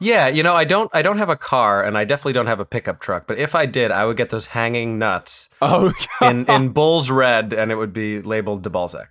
Yeah, you know, I don't I don't have a car and I definitely don't have a pickup truck, but if I did, I would get those hanging nuts Oh, in in Bulls red and it would be labeled DeBallZach.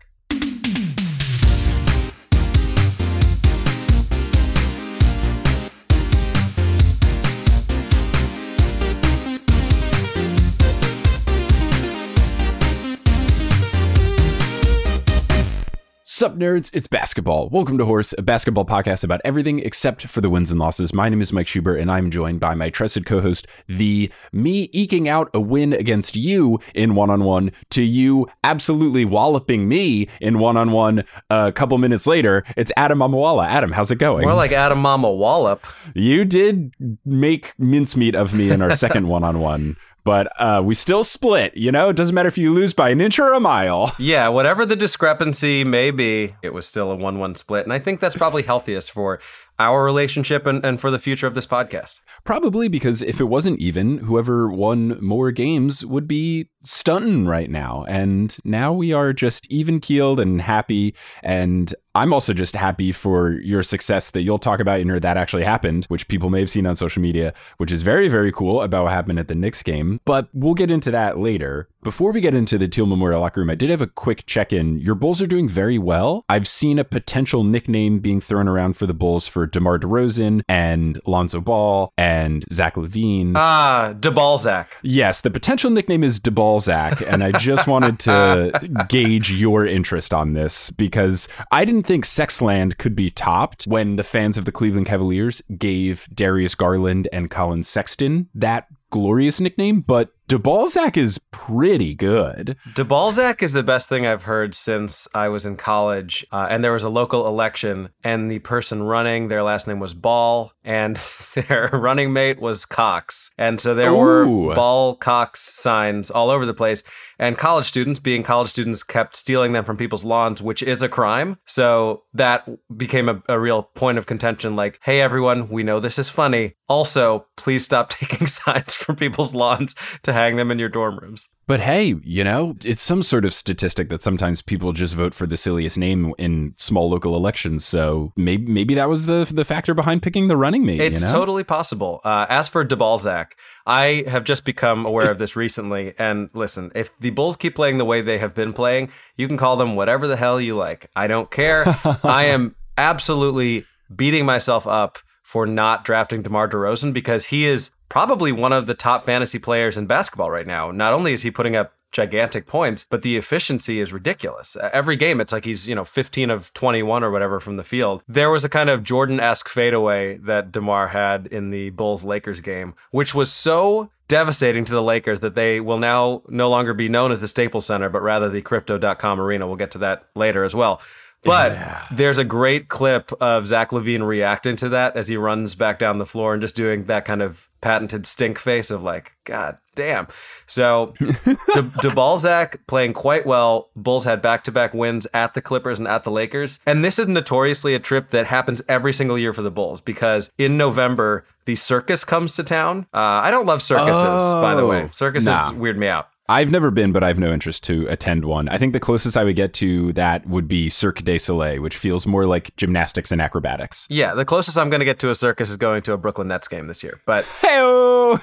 Sup, nerds? It's basketball. Welcome to Horse, a basketball podcast about everything except for the wins and losses. My name is Mike Schubert, and I'm joined by my trusted co host, the me eking out a win against you in one on one, to you absolutely walloping me in one on one a couple minutes later. It's Adam Mamawala. Adam, how's it going? More like Adam Mama Wallop. you did make mincemeat of me in our second one on one. But uh, we still split, you know? It doesn't matter if you lose by an inch or a mile. Yeah, whatever the discrepancy may be, it was still a 1 1 split. And I think that's probably healthiest for our relationship and, and for the future of this podcast. Probably because if it wasn't even, whoever won more games would be stunting right now. And now we are just even keeled and happy. And I'm also just happy for your success that you'll talk about in your That Actually Happened, which people may have seen on social media, which is very, very cool about what happened at the Knicks game. But we'll get into that later. Before we get into the Teal Memorial locker room, I did have a quick check in. Your Bulls are doing very well. I've seen a potential nickname being thrown around for the Bulls for DeMar DeRozan and Lonzo Ball and Zach LaVine. Ah, DeBallZach. Yes, the potential nickname is DeBallZach, and I just wanted to gauge your interest on this because I didn't think Sexland could be topped when the fans of the Cleveland Cavaliers gave Darius Garland and Colin Sexton that glorious nickname, but DeBallZach is pretty good. DeBallZach is the best thing I've heard since I was in college. Uh, and there was a local election, and the person running, their last name was Ball, and their running mate was Cox. And so there Ooh. were Ball Cox signs all over the place. And college students, being college students, kept stealing them from people's lawns, which is a crime. So that became a, a real point of contention like, hey, everyone, we know this is funny. Also, please stop taking signs from people's lawns to hang them in your dorm rooms. But hey, you know, it's some sort of statistic that sometimes people just vote for the silliest name in small local elections. So maybe maybe that was the the factor behind picking the running mate. It's you know? totally possible. Uh, as for DeBallZach, I have just become aware of this recently. And listen, if the Bulls keep playing the way they have been playing, you can call them whatever the hell you like. I don't care. I am absolutely beating myself up for not drafting DeMar DeRozan because he is probably one of the top fantasy players in basketball right now. Not only is he putting up gigantic points, but the efficiency is ridiculous. Every game, it's like he's, you know, 15 of 21 or whatever from the field. There was a kind of Jordan esque fadeaway that DeMar had in the Bulls Lakers game, which was so devastating to the Lakers that they will now no longer be known as the Staples Center, but rather the Crypto.com Arena. We'll get to that later as well. But Yeah. there's a great clip of Zach LaVine reacting to that as he runs back down the floor and just doing that kind of patented stink face of like, God damn. So De, DeBallZach playing quite well. Bulls had back to back wins at the Clippers and at the Lakers. And this is notoriously a trip that happens every single year for the Bulls because in November, the circus comes to town. Uh, I don't love circuses, by the way. Oh, Circuses nah. weird me out. I've never been, but I have no interest to attend one. I think the closest I would get to that would be Cirque du Soleil, which feels more like gymnastics and acrobatics. Yeah, the closest I'm going to get to a circus is going to a Brooklyn Nets game this year. But Hey,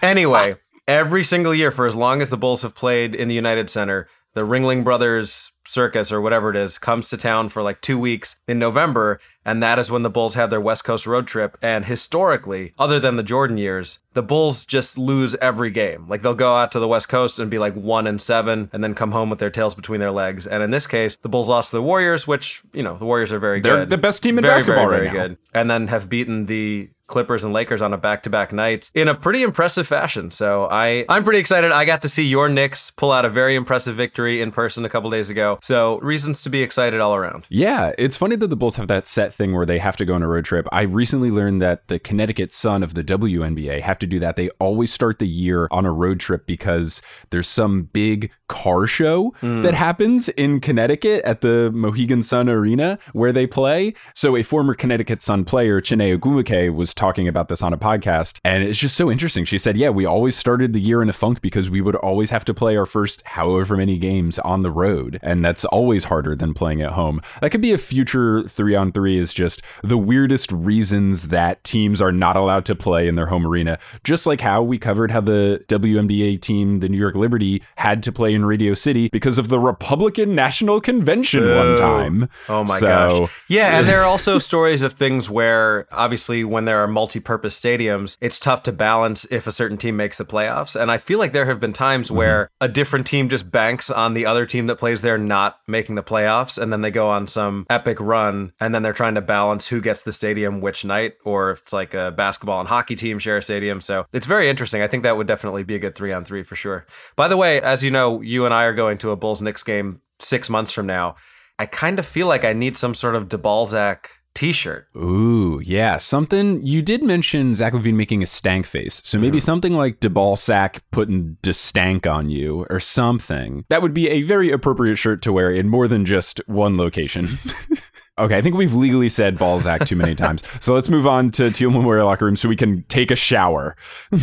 Anyway, every single year for as long as the Bulls have played in the United Center, the Ringling Brothers Circus or whatever it is comes to town for like two weeks in November, and that is when the Bulls have their West Coast road trip. And historically, other than the Jordan years, the Bulls just lose every game. Like they'll go out to the West Coast and be like one and seven, and then come home with their tails between their legs. And in this case, the Bulls lost to the Warriors, which you know the Warriors are very good. They're the best team in very, basketball very, right very now. good, and then have beaten the Clippers and Lakers on a back-to-back night in a pretty impressive fashion. So I I'm pretty excited. I got to see your Knicks pull out a very impressive victory in person a couple days ago. So reasons to be excited all around. Yeah, it's funny that the Bulls have that set thing where they have to go on a road trip. I recently learned that the Connecticut Sun of the WNBA have to do that. They always start the year on a road trip because there's some big car show mm. that happens in Connecticut at the Mohegan Sun Arena where they play. So a former Connecticut Sun player, Chiney Ogwumike, was talking about this on a podcast. And it's just so interesting. She said, Yeah, we always started the year in a funk because we would always have to play our first however many games on the road. And that's always harder than playing at home. That could be a future three on three, is just the weirdest reasons that teams are not allowed to play in their home arena. Just like how we covered how the WNBA team, the New York Liberty, had to play in Radio City because of the Republican National Convention one time. Oh my so, gosh. Yeah. And there are also stories of things where obviously when there are multi purpose stadiums, it's tough to balance if a certain team makes the playoffs. And I feel like there have been times mm-hmm. where a different team just banks on the other team that plays there not making the playoffs. And then they go on some epic run. And then they're trying to balance who gets the stadium which night, or if it's like a basketball and hockey team share a stadium. So it's very interesting. I think that would definitely be a good three on three for sure. By the way, as you know, you and I are going to a Bulls Knicks game six months from now. I kind of feel like I need some sort of DeBallZach t-shirt. Ooh, yeah. Something you did mention Zach LaVine making a stank face. So maybe mm-hmm. something like DeBalsack putting the stank on you or something. That would be a very appropriate shirt to wear in more than just one location. Okay, I think we've legally said Balzac too many times. So let's move on to Teal Memorial Locker Room so we can take a shower.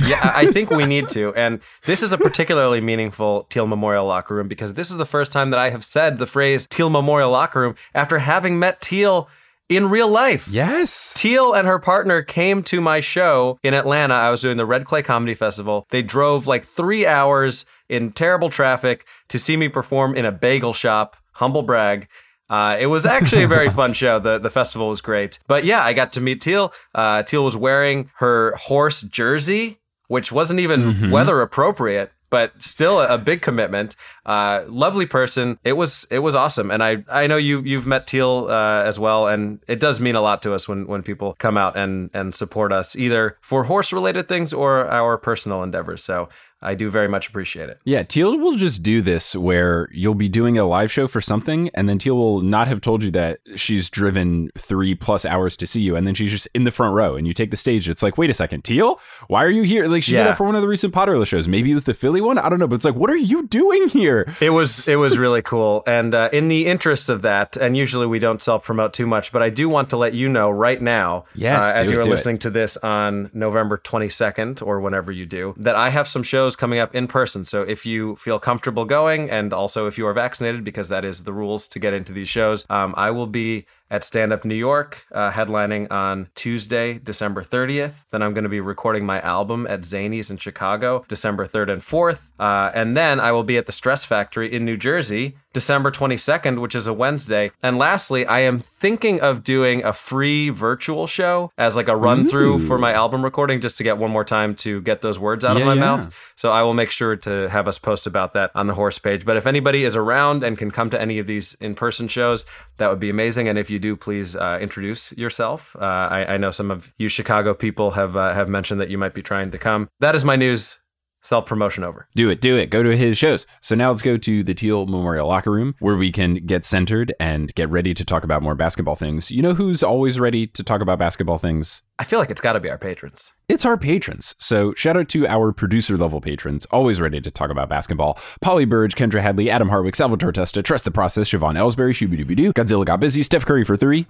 yeah, I think we need to. And this is a particularly meaningful Teal Memorial Locker Room because this is the first time that I have said the phrase Teal Memorial Locker Room after having met Teal in real life. Yes. Teal and her partner came to my show in Atlanta. I was doing the Red Clay Comedy Festival. They drove like three hours in terrible traffic to see me perform in a bagel shop. Humble brag. Uh, it was actually a very fun show. The the festival was great. But yeah, I got to meet Teal. Uh, Teal was wearing her horse jersey, which wasn't even mm-hmm. weather appropriate but still a, big commitment. Uh, lovely person. It was it was awesome, and I I know you you've met Teal uh, as well, and it does mean a lot to us when when people come out and and support us either for horse related things or our personal endeavors. So I do very much appreciate it. Yeah, Teal will just do this where you'll be doing a live show for something, and then Teal will not have told you that she's driven three plus hours to see you, and then she's just in the front row, and you take the stage. It's like, wait a second, Teal, why are you here? Like she yeah. did that for one of the recent Potterless shows. Maybe it was the Philly one. I don't know, but it's like, what are you doing here? It was it was really cool, and uh, in the interest of that, and usually we don't self promote too much, but I do want to let you know right now, yes, uh, as you are listening it. to this on November twenty second or whenever you do, that I have some shows coming up in person person. So if you feel comfortable going, and also if you are vaccinated, because that is the rules to get into these shows, um, I will be at Stand Up New York, uh, headlining on Tuesday, December 30th. Then I'm going to be recording my album at Zanies in Chicago, December 3rd and 4th. Uh, and then I will be at the Stress Factory in New Jersey, December 22nd, which is a Wednesday. And lastly, I am thinking of doing a free virtual show as like a run through for my album recording just to get one more time to get those words out yeah, of my yeah. mouth. So I will make sure to have us post about that on the horse page. But if anybody is around and can come to any of these in person shows, that would be amazing. And if you do, please uh, introduce yourself. Uh, I, I, know some of you Chicago people have uh, have mentioned that you might be trying to come. That is my news. Self promotion over. Do it, do it. Go to his shows. So now let's go to the Teal Memorial Locker Room where we can get centered and get ready to talk about more basketball things. You know who's always ready to talk about basketball things? I feel like it's got to be our patrons. It's our patrons. So shout out to our producer level patrons, always ready to talk about basketball. Polly Burge, Kendra Hadley, Adam Harwick, Salvatore Testa, Trust the Process, Siobhan Ellsbury, Shooby Godzilla got busy, Steph Curry for three.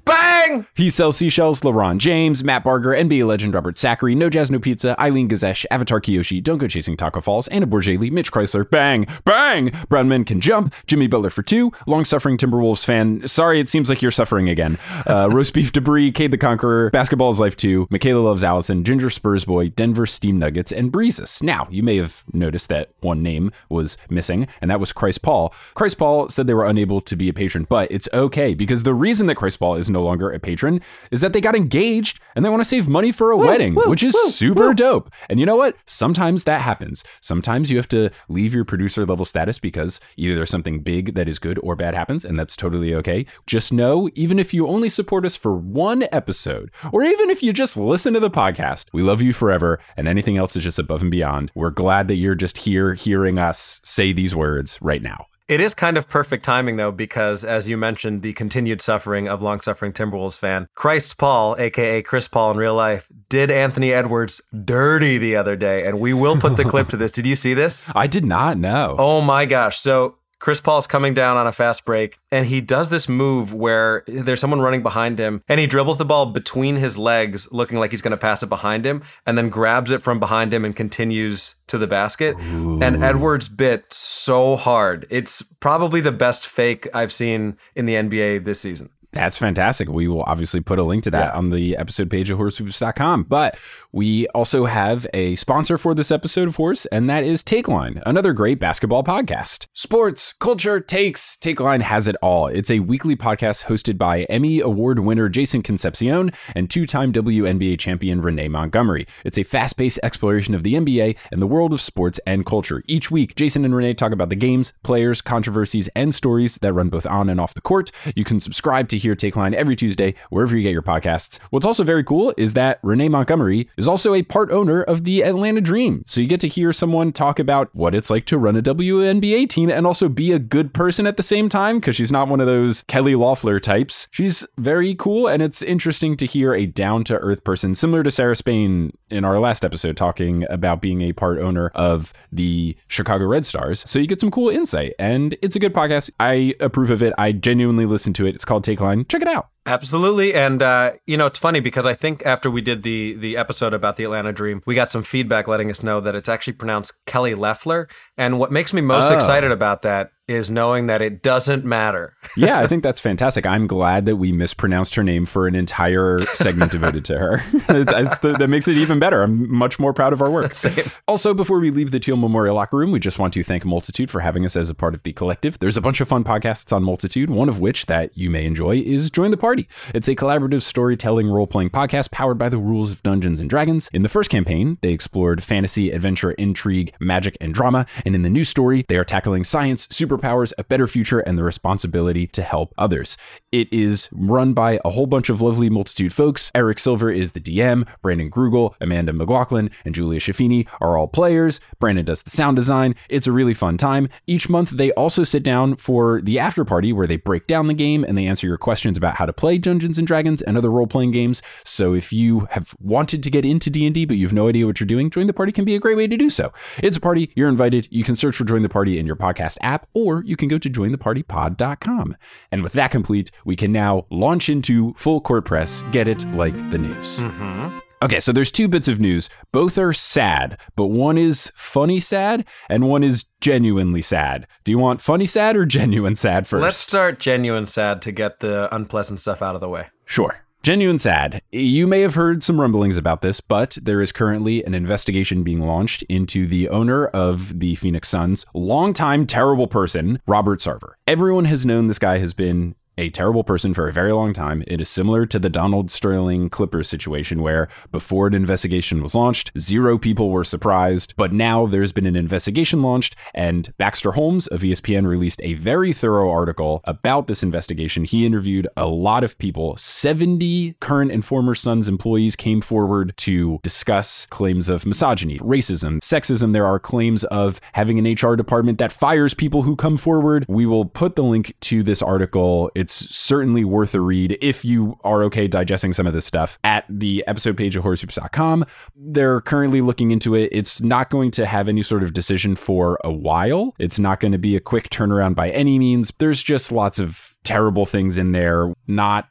Bang! He sells seashells, LeBron James, Matt Barger, NBA legend Robert Sacre, No Jazz No Pizza, Eileen Gazesh, Avatar Kiyoshi, Don't Go Chasing Taco Falls, Anna Borgeli, Mitch Chrysler, Bang! Bang! Brown Men Can Jump, Jimmy Butler for two, long suffering Timberwolves fan. Sorry, it seems like you're suffering again. Uh, Roast Beef Debris, Cade the Conqueror, Basketball is Life 2, Michaela Loves Allison, Ginger Spurs Boy, Denver Steam Nuggets, and Breezes. Now, you may have noticed that one name was missing, and that was Christ Paul. Christ Paul said they were unable to be a patron, but it's okay because the reason that Christ Paul is no longer a patron is that they got engaged and they want to save money for a Woo, wedding, woo, which is woo, super dope. And you know what? Sometimes that happens. Sometimes you have to leave your producer level status because either there's something big that is good or bad happens, and that's totally okay. Just know, even if you only support us for one episode, or even if you just listen to the podcast, we love you forever, and anything else is just above and beyond. We're glad that you're just here hearing us say these words right now. It is kind of perfect timing, though, because as you mentioned, the continued suffering of long suffering Timberwolves fan, Christ Paul, aka Chris Paul in real life, did Anthony Edwards dirty the other day. And we will put the clip to this. Did you see this? I did not know. Oh my gosh. So Chris Paul's coming down on a fast break, and he does this move where there's someone running behind him, and he dribbles the ball between his legs, looking like he's going to pass it behind him, and then grabs it from behind him and continues to the basket. And Edwards bit so hard. It's probably the best fake I've seen in the NBA this season. That's fantastic. We will obviously put a link to that Yeah. on the episode page of horsehoops.com. But we also have a sponsor for this episode, of course, and that is Takeline, another great basketball podcast. Sports, culture, takes. Takeline has it all. It's a weekly podcast hosted by Emmy Award winner Jason Concepcion and two time WNBA champion Renee Montgomery. It's a fast paced exploration of the NBA and the world of sports and culture. Each week, Jason and Renee talk about the games, players, controversies, and stories that run both on and off the court. You can subscribe to hear Takeline every Tuesday, wherever you get your podcasts. What's also very cool is that Renee Montgomery is also a part owner of the Atlanta Dream. So you get to hear someone talk about what it's like to run a WNBA team and also be a good person at the same time because she's not one of those Kelly Loeffler types. She's very cool and it's interesting to hear a down to earth person similar to Sarah Spain in our last episode talking about being a part owner of the Chicago Red Stars. So you get some cool insight and it's a good podcast. I approve of it. I genuinely listen to it. It's called Take Line. Check it out. Absolutely, and uh, you know it's funny because I think after we did the the episode about the Atlanta Dream, we got some feedback letting us know that it's actually pronounced Kelly Leffler. And what makes me most Oh. excited about that is knowing that it doesn't matter. yeah, I think that's fantastic. I'm glad that we mispronounced her name for an entire segment devoted to her. The, that makes it even better. I'm much more proud of our work. Same. Also, before we leave the Teal Memorial Locker Room, we just want to thank Multitude for having us as a part of the collective. There's a bunch of fun podcasts on Multitude, one of which that you may enjoy is Join the Party. It's a collaborative storytelling role playing podcast powered by the rules of Dungeons and Dragons. In the first campaign, they explored fantasy, adventure, intrigue, magic, and drama. And in the new story, they are tackling science, superpowers, a better future, and the responsibility to help others. It is run by a whole bunch of lovely multitude folks. Eric Silver is the DM, Brandon Grugel, Amanda McLaughlin, and Julia Schifini are all players. Brandon does the sound design. It's a really fun time. Each month, they also sit down for the after party where they break down the game and they answer your questions about how to play Dungeons and Dragons and other role-playing games. So if you have wanted to get into D&D but you have no idea what you're doing, Join the Party can be a great way to do so. It's a party, you're invited. You can search for Join the Party in your podcast app or you can go to jointhepartypod.com. And with that complete, we can now launch into full court press, get it like the news. Mm-hmm. Okay, so there's two bits of news. Both are sad, but one is funny sad and one is genuinely sad. Do you want funny sad or genuine sad first? Let's start genuine sad to get the unpleasant stuff out of the way. Sure. Genuine sad. You may have heard some rumblings about this, but there is currently an investigation being launched into the owner of the Phoenix Suns, longtime terrible person, Robert Sarver. Everyone has known this guy has been a terrible person for a very long time. It is similar to the Donald Sterling Clippers situation where before an investigation was launched, zero people were surprised, but now there's been an investigation launched and Baxter Holmes of ESPN released a very thorough article about this investigation. He interviewed a lot of people. 70 current and former Suns employees came forward to discuss claims of misogyny, racism, sexism. There are claims of having an HR department that fires people who come forward. We will put the link to this article. It's certainly worth a read if you are okay digesting some of this stuff at the episode page of horsehoops.com. They're currently looking into it. It's not going to have any sort of decision for a while. It's not going to be a quick turnaround by any means. There's just lots of terrible things in there. Not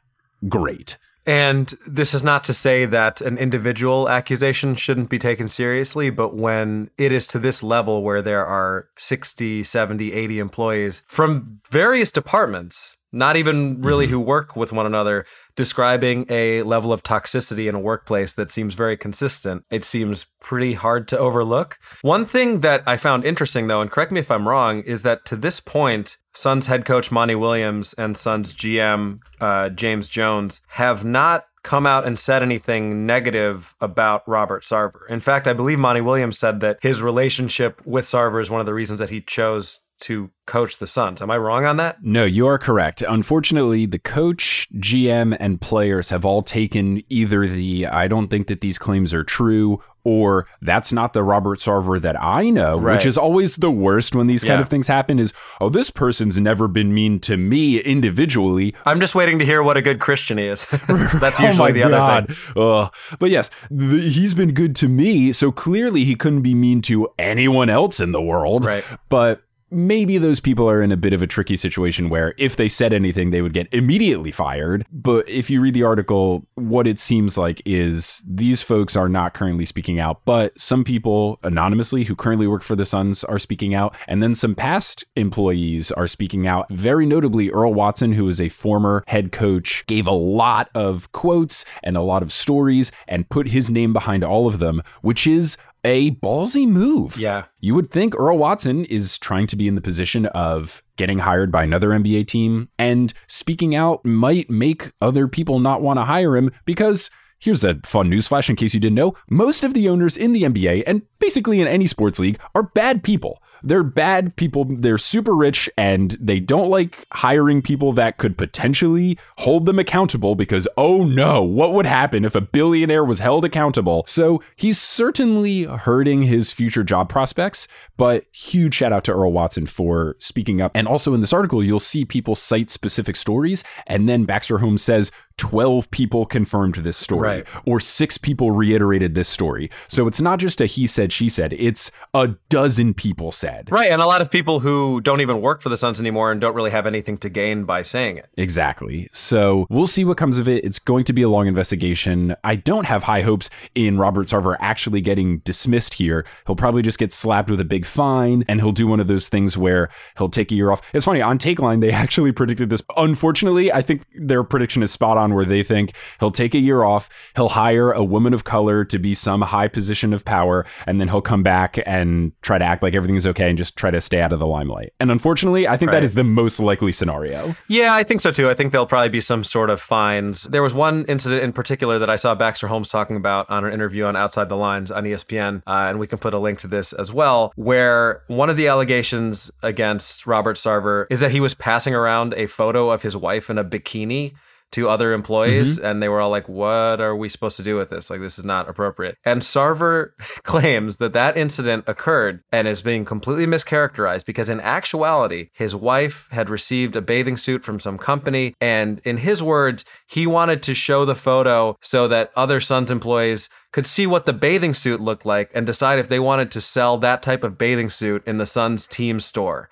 great. And this is not to say that an individual accusation shouldn't be taken seriously, but when it is to this level where there are 60, 70, 80 employees from various departments not even really mm-hmm. who work with one another, describing a level of toxicity in a workplace that seems very consistent. It seems pretty hard to overlook. One thing that I found interesting, though, and correct me if I'm wrong, is that to this point, Suns head coach Monty Williams and Suns GM uh, James Jones have not come out and said anything negative about Robert Sarver. In fact, I believe Monty Williams said that his relationship with Sarver is one of the reasons that he chose to coach the Suns. Am I wrong on that? No, you are correct. Unfortunately, the coach, GM, and players have all taken either the I don't think that these claims are true or that's not the Robert Sarver that I know, right. which is always the worst when these yeah. kind of things happen is, oh, this person's never been mean to me individually. I'm just waiting to hear what a good Christian is. that's oh usually oh the God. other thing. Uh, but yes, the, he's been good to me, so clearly he couldn't be mean to anyone else in the world. Right. But maybe those people are in a bit of a tricky situation where if they said anything, they would get immediately fired. But if you read the article, what it seems like is these folks are not currently speaking out, but some people anonymously who currently work for the Suns are speaking out. And then some past employees are speaking out. Very notably, Earl Watson, who is a former head coach, gave a lot of quotes and a lot of stories and put his name behind all of them, which is a ballsy move. Yeah. You would think Earl Watson is trying to be in the position of getting hired by another NBA team, and speaking out might make other people not want to hire him because. Here's a fun newsflash in case you didn't know. Most of the owners in the NBA and basically in any sports league are bad people. They're bad people. They're super rich and they don't like hiring people that could potentially hold them accountable because, oh no, what would happen if a billionaire was held accountable? So he's certainly hurting his future job prospects, but huge shout out to Earl Watson for speaking up. And also in this article, you'll see people cite specific stories. And then Baxter Holmes says, 12 people confirmed this story right. or six people reiterated this story. So it's not just a he said, she said, it's a dozen people said. Right. And a lot of people who don't even work for the Suns anymore and don't really have anything to gain by saying it. Exactly. So we'll see what comes of it. It's going to be a long investigation. I don't have high hopes in Robert Sarver actually getting dismissed here. He'll probably just get slapped with a big fine and he'll do one of those things where he'll take a year off. It's funny, on Take Line, they actually predicted this. Unfortunately, I think their prediction is spot on where they think he'll take a year off, he'll hire a woman of color to be some high position of power, and then he'll come back and try to act like everything's okay and just try to stay out of the limelight. And unfortunately, I think right. that is the most likely scenario. Yeah, I think so too. I think there'll probably be some sort of fines. There was one incident in particular that I saw Baxter Holmes talking about on an interview on Outside the Lines on ESPN, uh, and we can put a link to this as well, where one of the allegations against Robert Sarver is that he was passing around a photo of his wife in a bikini to other employees mm-hmm. and they were all like what are we supposed to do with this? Like this is not appropriate. And sarver claims that that incident occurred and is being completely mischaracterized because in actuality his wife had received a bathing suit from some company and in his words he wanted to show the photo so that other Suns employees could see what the bathing suit looked like and decide if they wanted to sell that type of bathing suit in the Suns team store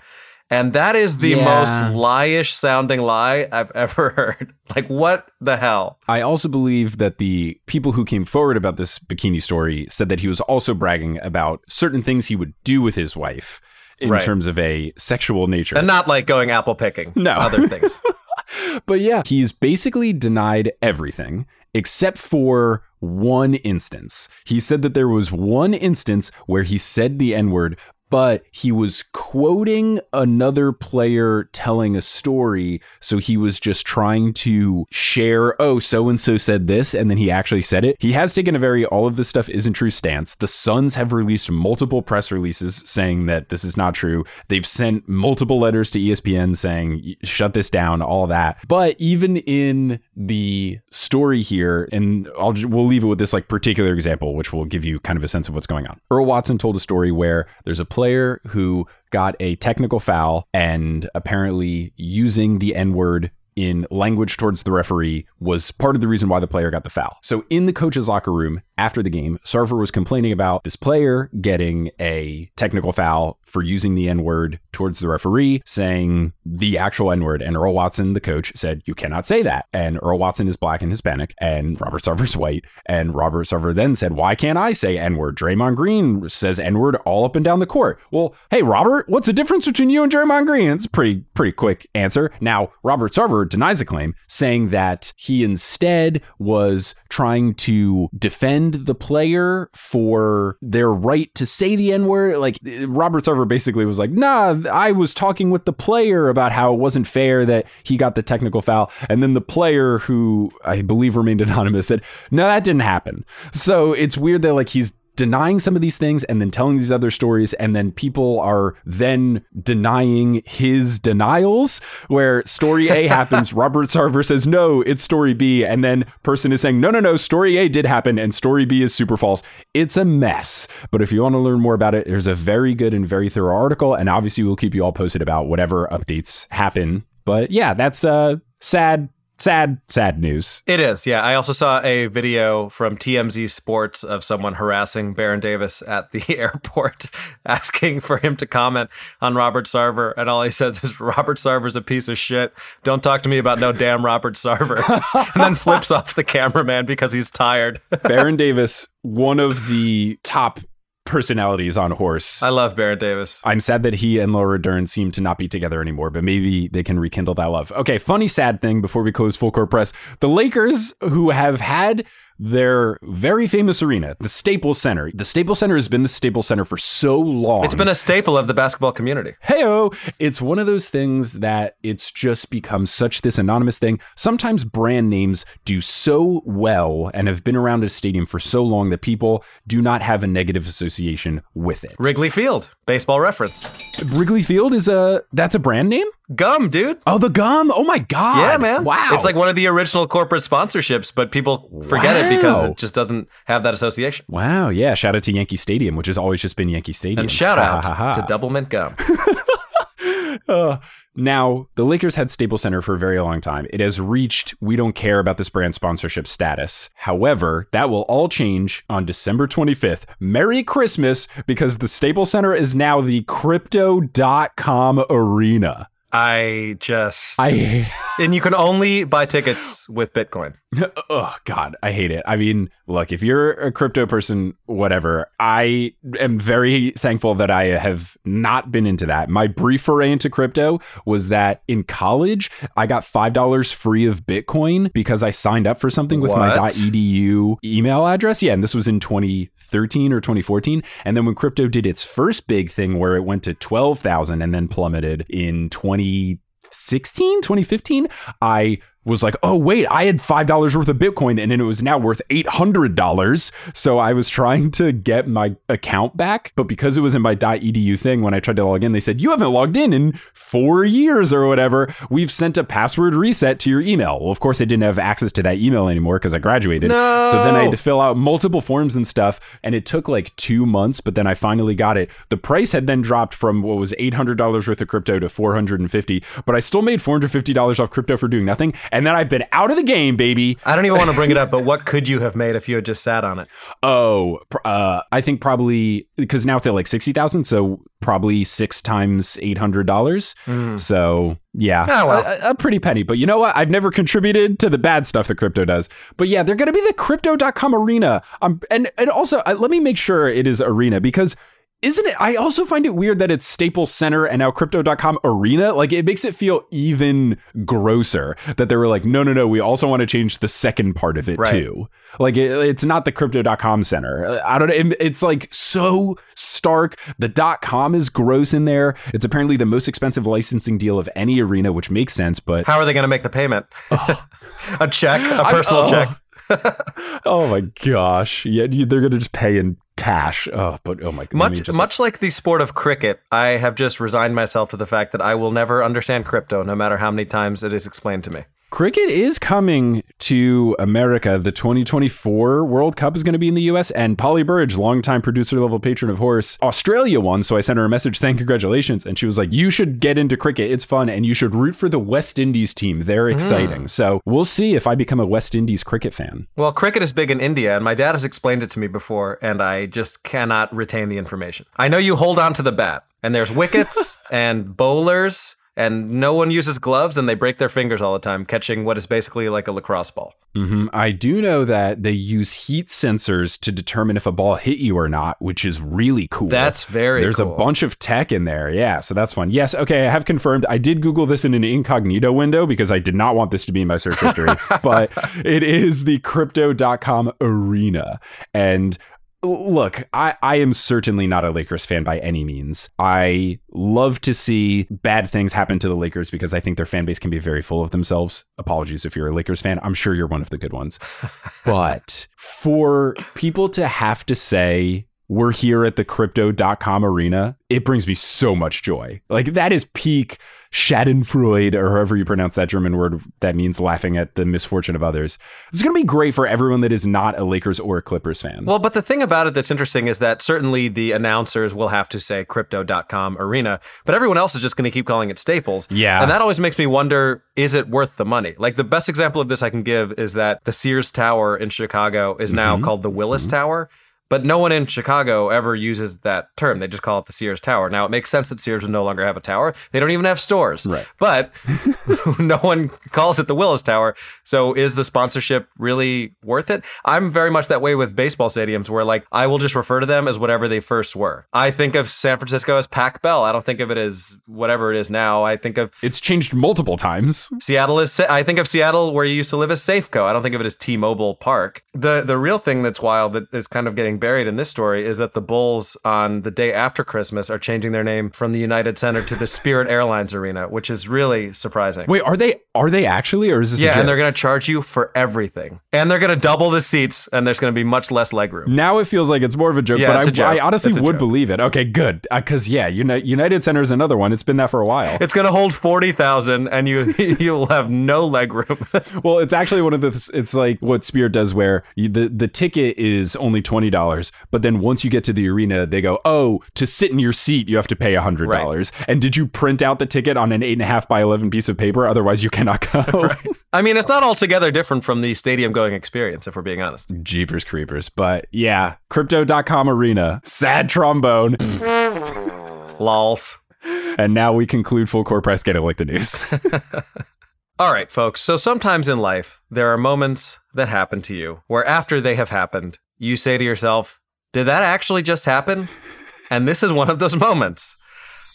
and that is the yeah. most lieish sounding lie I've ever heard. Like, what the hell? I also believe that the people who came forward about this bikini story said that he was also bragging about certain things he would do with his wife in right. terms of a sexual nature. And not like going apple picking. No. Other things. but yeah, he's basically denied everything except for one instance. He said that there was one instance where he said the N word, but he was quoting another player telling a story. So he was just trying to share, oh, so and so said this, and then he actually said it. He has taken a very all of this stuff isn't true stance. The Suns have released multiple press releases saying that this is not true. They've sent multiple letters to ESPN saying, shut this down, all that. But even in the story here, and I'll we'll leave it with this like particular example, which will give you kind of a sense of what's going on. Earl Watson told a story where there's a player who got a technical foul and apparently using the N word in language towards the referee was part of the reason why the player got the foul. So in the coach's locker room after the game, Sarver was complaining about this player getting a technical foul for using the N word towards the referee, saying the actual N word. And Earl Watson, the coach, said, You cannot say that. And Earl Watson is black and Hispanic, and Robert Sarver's white. And Robert Sarver then said, Why can't I say N word? Draymond Green says N word all up and down the court. Well, hey, Robert, what's the difference between you and Draymond Green? It's a pretty, pretty quick answer. Now, Robert Sarver denies the claim, saying that he instead was trying to defend the player for their right to say the N word. Like, Robert Sarver basically was like, nah, I was talking with the player about how it wasn't fair that he got the technical foul. And then the player, who I believe remained anonymous, said, no, that didn't happen. So it's weird that, like, he's denying some of these things and then telling these other stories and then people are then denying his denials where story A happens Robert Sarver says no it's story B and then person is saying no no no story A did happen and story B is super false. It's a mess. But if you want to learn more about it there's a very good and very thorough article and obviously we'll keep you all posted about whatever updates happen. But yeah that's uh sad sad, sad news. It is, yeah. I also saw a video from TMZ Sports of someone harassing Baron Davis at the airport, asking for him to comment on Robert Sarver, and all he says is Robert Sarver's a piece of shit. Don't talk to me about no damn Robert Sarver, and then flips off the cameraman because he's tired. Baron Davis, one of the top personalities on horse. I love Baron Davis. I'm sad that he and Laura Dern seem to not be together anymore, but maybe they can rekindle that love. Okay, funny sad thing before we close full court press. The Lakers, who have had their very famous arena, the Staples Center. The Staples Center has been the Staples Center for so long. It's been a staple of the basketball community. Heyo, it's one of those things that it's just become such this anonymous thing. Sometimes brand names do so well and have been around a stadium for so long that people do not have a negative association with it. Wrigley Field, baseball reference. Wrigley Field is a that's a brand name? Gum, dude. Oh, the gum. Oh my god. Yeah, man. Wow. It's like one of the original corporate sponsorships, but people forget Wow. it because it just doesn't have that association. Wow, yeah. Shout out to Yankee Stadium, which has always just been Yankee Stadium. And shout Ha, out ha, ha. to Double Mint Gum. Uh, now, the Lakers had Staples Center for a very long time. It has reached we don't care about this brand sponsorship status. However, that will all change on December 25th. Merry Christmas, because the Staples Center is now the crypto.com arena. I just I and you can only buy tickets with Bitcoin. oh god, I hate it. I mean, look, if you're a crypto person, whatever. I am very thankful that I have not been into that. My brief foray into crypto was that in college, I got five dollars free of Bitcoin because I signed up for something with my .edu email address. Yeah, and this was in 2013 or 2014. And then when crypto did its first big thing, where it went to 12,000 and then plummeted in 2016, 2015, I was like, oh, wait, I had $5 worth of Bitcoin and then it was now worth $800. So I was trying to get my account back. But because it was in my .edu thing, when I tried to log in, they said, you haven't logged in in four years or whatever. We've sent a password reset to your email. Well, of course, I didn't have access to that email anymore because I graduated. No. So then I had to fill out multiple forms and stuff. And it took like two months, but then I finally got it. The price had then dropped from what was $800 worth of crypto to 450 but I still made $450 off crypto for doing nothing. And then I've been out of the game, baby. I don't even want to bring it up, but what could you have made if you had just sat on it? Oh, uh, I think probably because now it's at like 60,000. So probably six times $800. So yeah, Ah, well. a, a pretty penny. But you know what? I've never contributed to the bad stuff that crypto does. But yeah, they're going to be the crypto.com arena. Um, and, and also, uh, let me make sure it is arena because isn't it? I also find it weird that it's Staples Center and now crypto.com arena. Like it makes it feel even grosser that they were like, no, no, no, we also want to change the second part of it Right. too. Like it, it's not the crypto.com center. I don't know. it- It's like so stark. The dot com is gross in there. It's apparently the most expensive licensing deal of any arena, which makes sense. But How are they going to make the payment? a check, a personal oh. check. oh my gosh. Yeah, they're going to just pay in cash. Oh, but oh my god. Much, much like the sport of cricket, I have just resigned myself to the fact that I will never understand crypto, no matter how many times it is explained to me. Cricket is coming to America. The 2024 World Cup is going to be in the US. And Polly Burge, longtime producer level patron of horse, Australia won. So I sent her a message saying congratulations. And she was like, You should get into cricket. It's fun. And you should root for the West Indies team. They're exciting. Mm. So we'll see if I become a West Indies cricket fan. Well, cricket is big in India. And my dad has explained it to me before. And I just cannot retain the information. I know you hold on to the bat, and there's wickets and bowlers and no one uses gloves and they break their fingers all the time catching what is basically like a lacrosse ball. Mm-hmm. I do know that they use heat sensors to determine if a ball hit you or not, which is really cool. That's very There's cool. a bunch of tech in there. Yeah, so that's fun. Yes, okay, I have confirmed. I did Google this in an incognito window because I did not want this to be in my search history, but it is the crypto.com arena. And Look, I, I am certainly not a Lakers fan by any means. I love to see bad things happen to the Lakers because I think their fan base can be very full of themselves. Apologies if you're a Lakers fan. I'm sure you're one of the good ones. but for people to have to say, we're here at the crypto.com arena, it brings me so much joy. Like, that is peak Schadenfreude, or however you pronounce that German word that means laughing at the misfortune of others. It's going to be great for everyone that is not a Lakers or a Clippers fan. Well, but the thing about it that's interesting is that certainly the announcers will have to say crypto.com arena, but everyone else is just going to keep calling it Staples. Yeah. And that always makes me wonder is it worth the money? Like the best example of this I can give is that the Sears Tower in Chicago is now mm-hmm. called the Willis mm-hmm. Tower. But no one in Chicago ever uses that term. They just call it the Sears Tower. Now, it makes sense that Sears would no longer have a tower. They don't even have stores. Right. But no one calls it the Willis Tower. So is the sponsorship really worth it? I'm very much that way with baseball stadiums where, like, I will just refer to them as whatever they first were. I think of San Francisco as Pac Bell. I don't think of it as whatever it is now. I think of it's changed multiple times. Seattle is. I think of Seattle where you used to live as Safeco. I don't think of it as T-Mobile Park. The the real thing that's wild that is kind of getting buried in this story is that the Bulls on the day after Christmas are changing their name from the United Center to the Spirit Airlines Arena, which is really surprising. Wait, are they are they actually or is this Yeah, and they're going to charge you for everything. And they're going to double the seats and there's going to be much less legroom. Now it feels like it's more of a joke, yeah, but I, joke. I, honestly would joke. believe it. Okay, good. Uh, Cuz yeah, United Center is another one. It's been that for a while. It's going to hold 40,000 and you you'll have no legroom. well, it's actually one of the it's like what Spirit does where you, the the ticket is only $20, but then once you get to the arena, they go, "Oh, to sit in your seat, you have to pay hundred dollars." Right. And did you print out the ticket on an eight and a half by eleven piece of paper? Otherwise, you cannot go. right. I mean, it's not altogether different from the stadium going experience, if we're being honest. Jeepers creepers, but yeah, Crypto.com arena, sad trombone, lols. And now we conclude full core press. Get it like the news. All right, folks. So sometimes in life, there are moments that happen to you where after they have happened, you say to yourself, did that actually just happen? And this is one of those moments.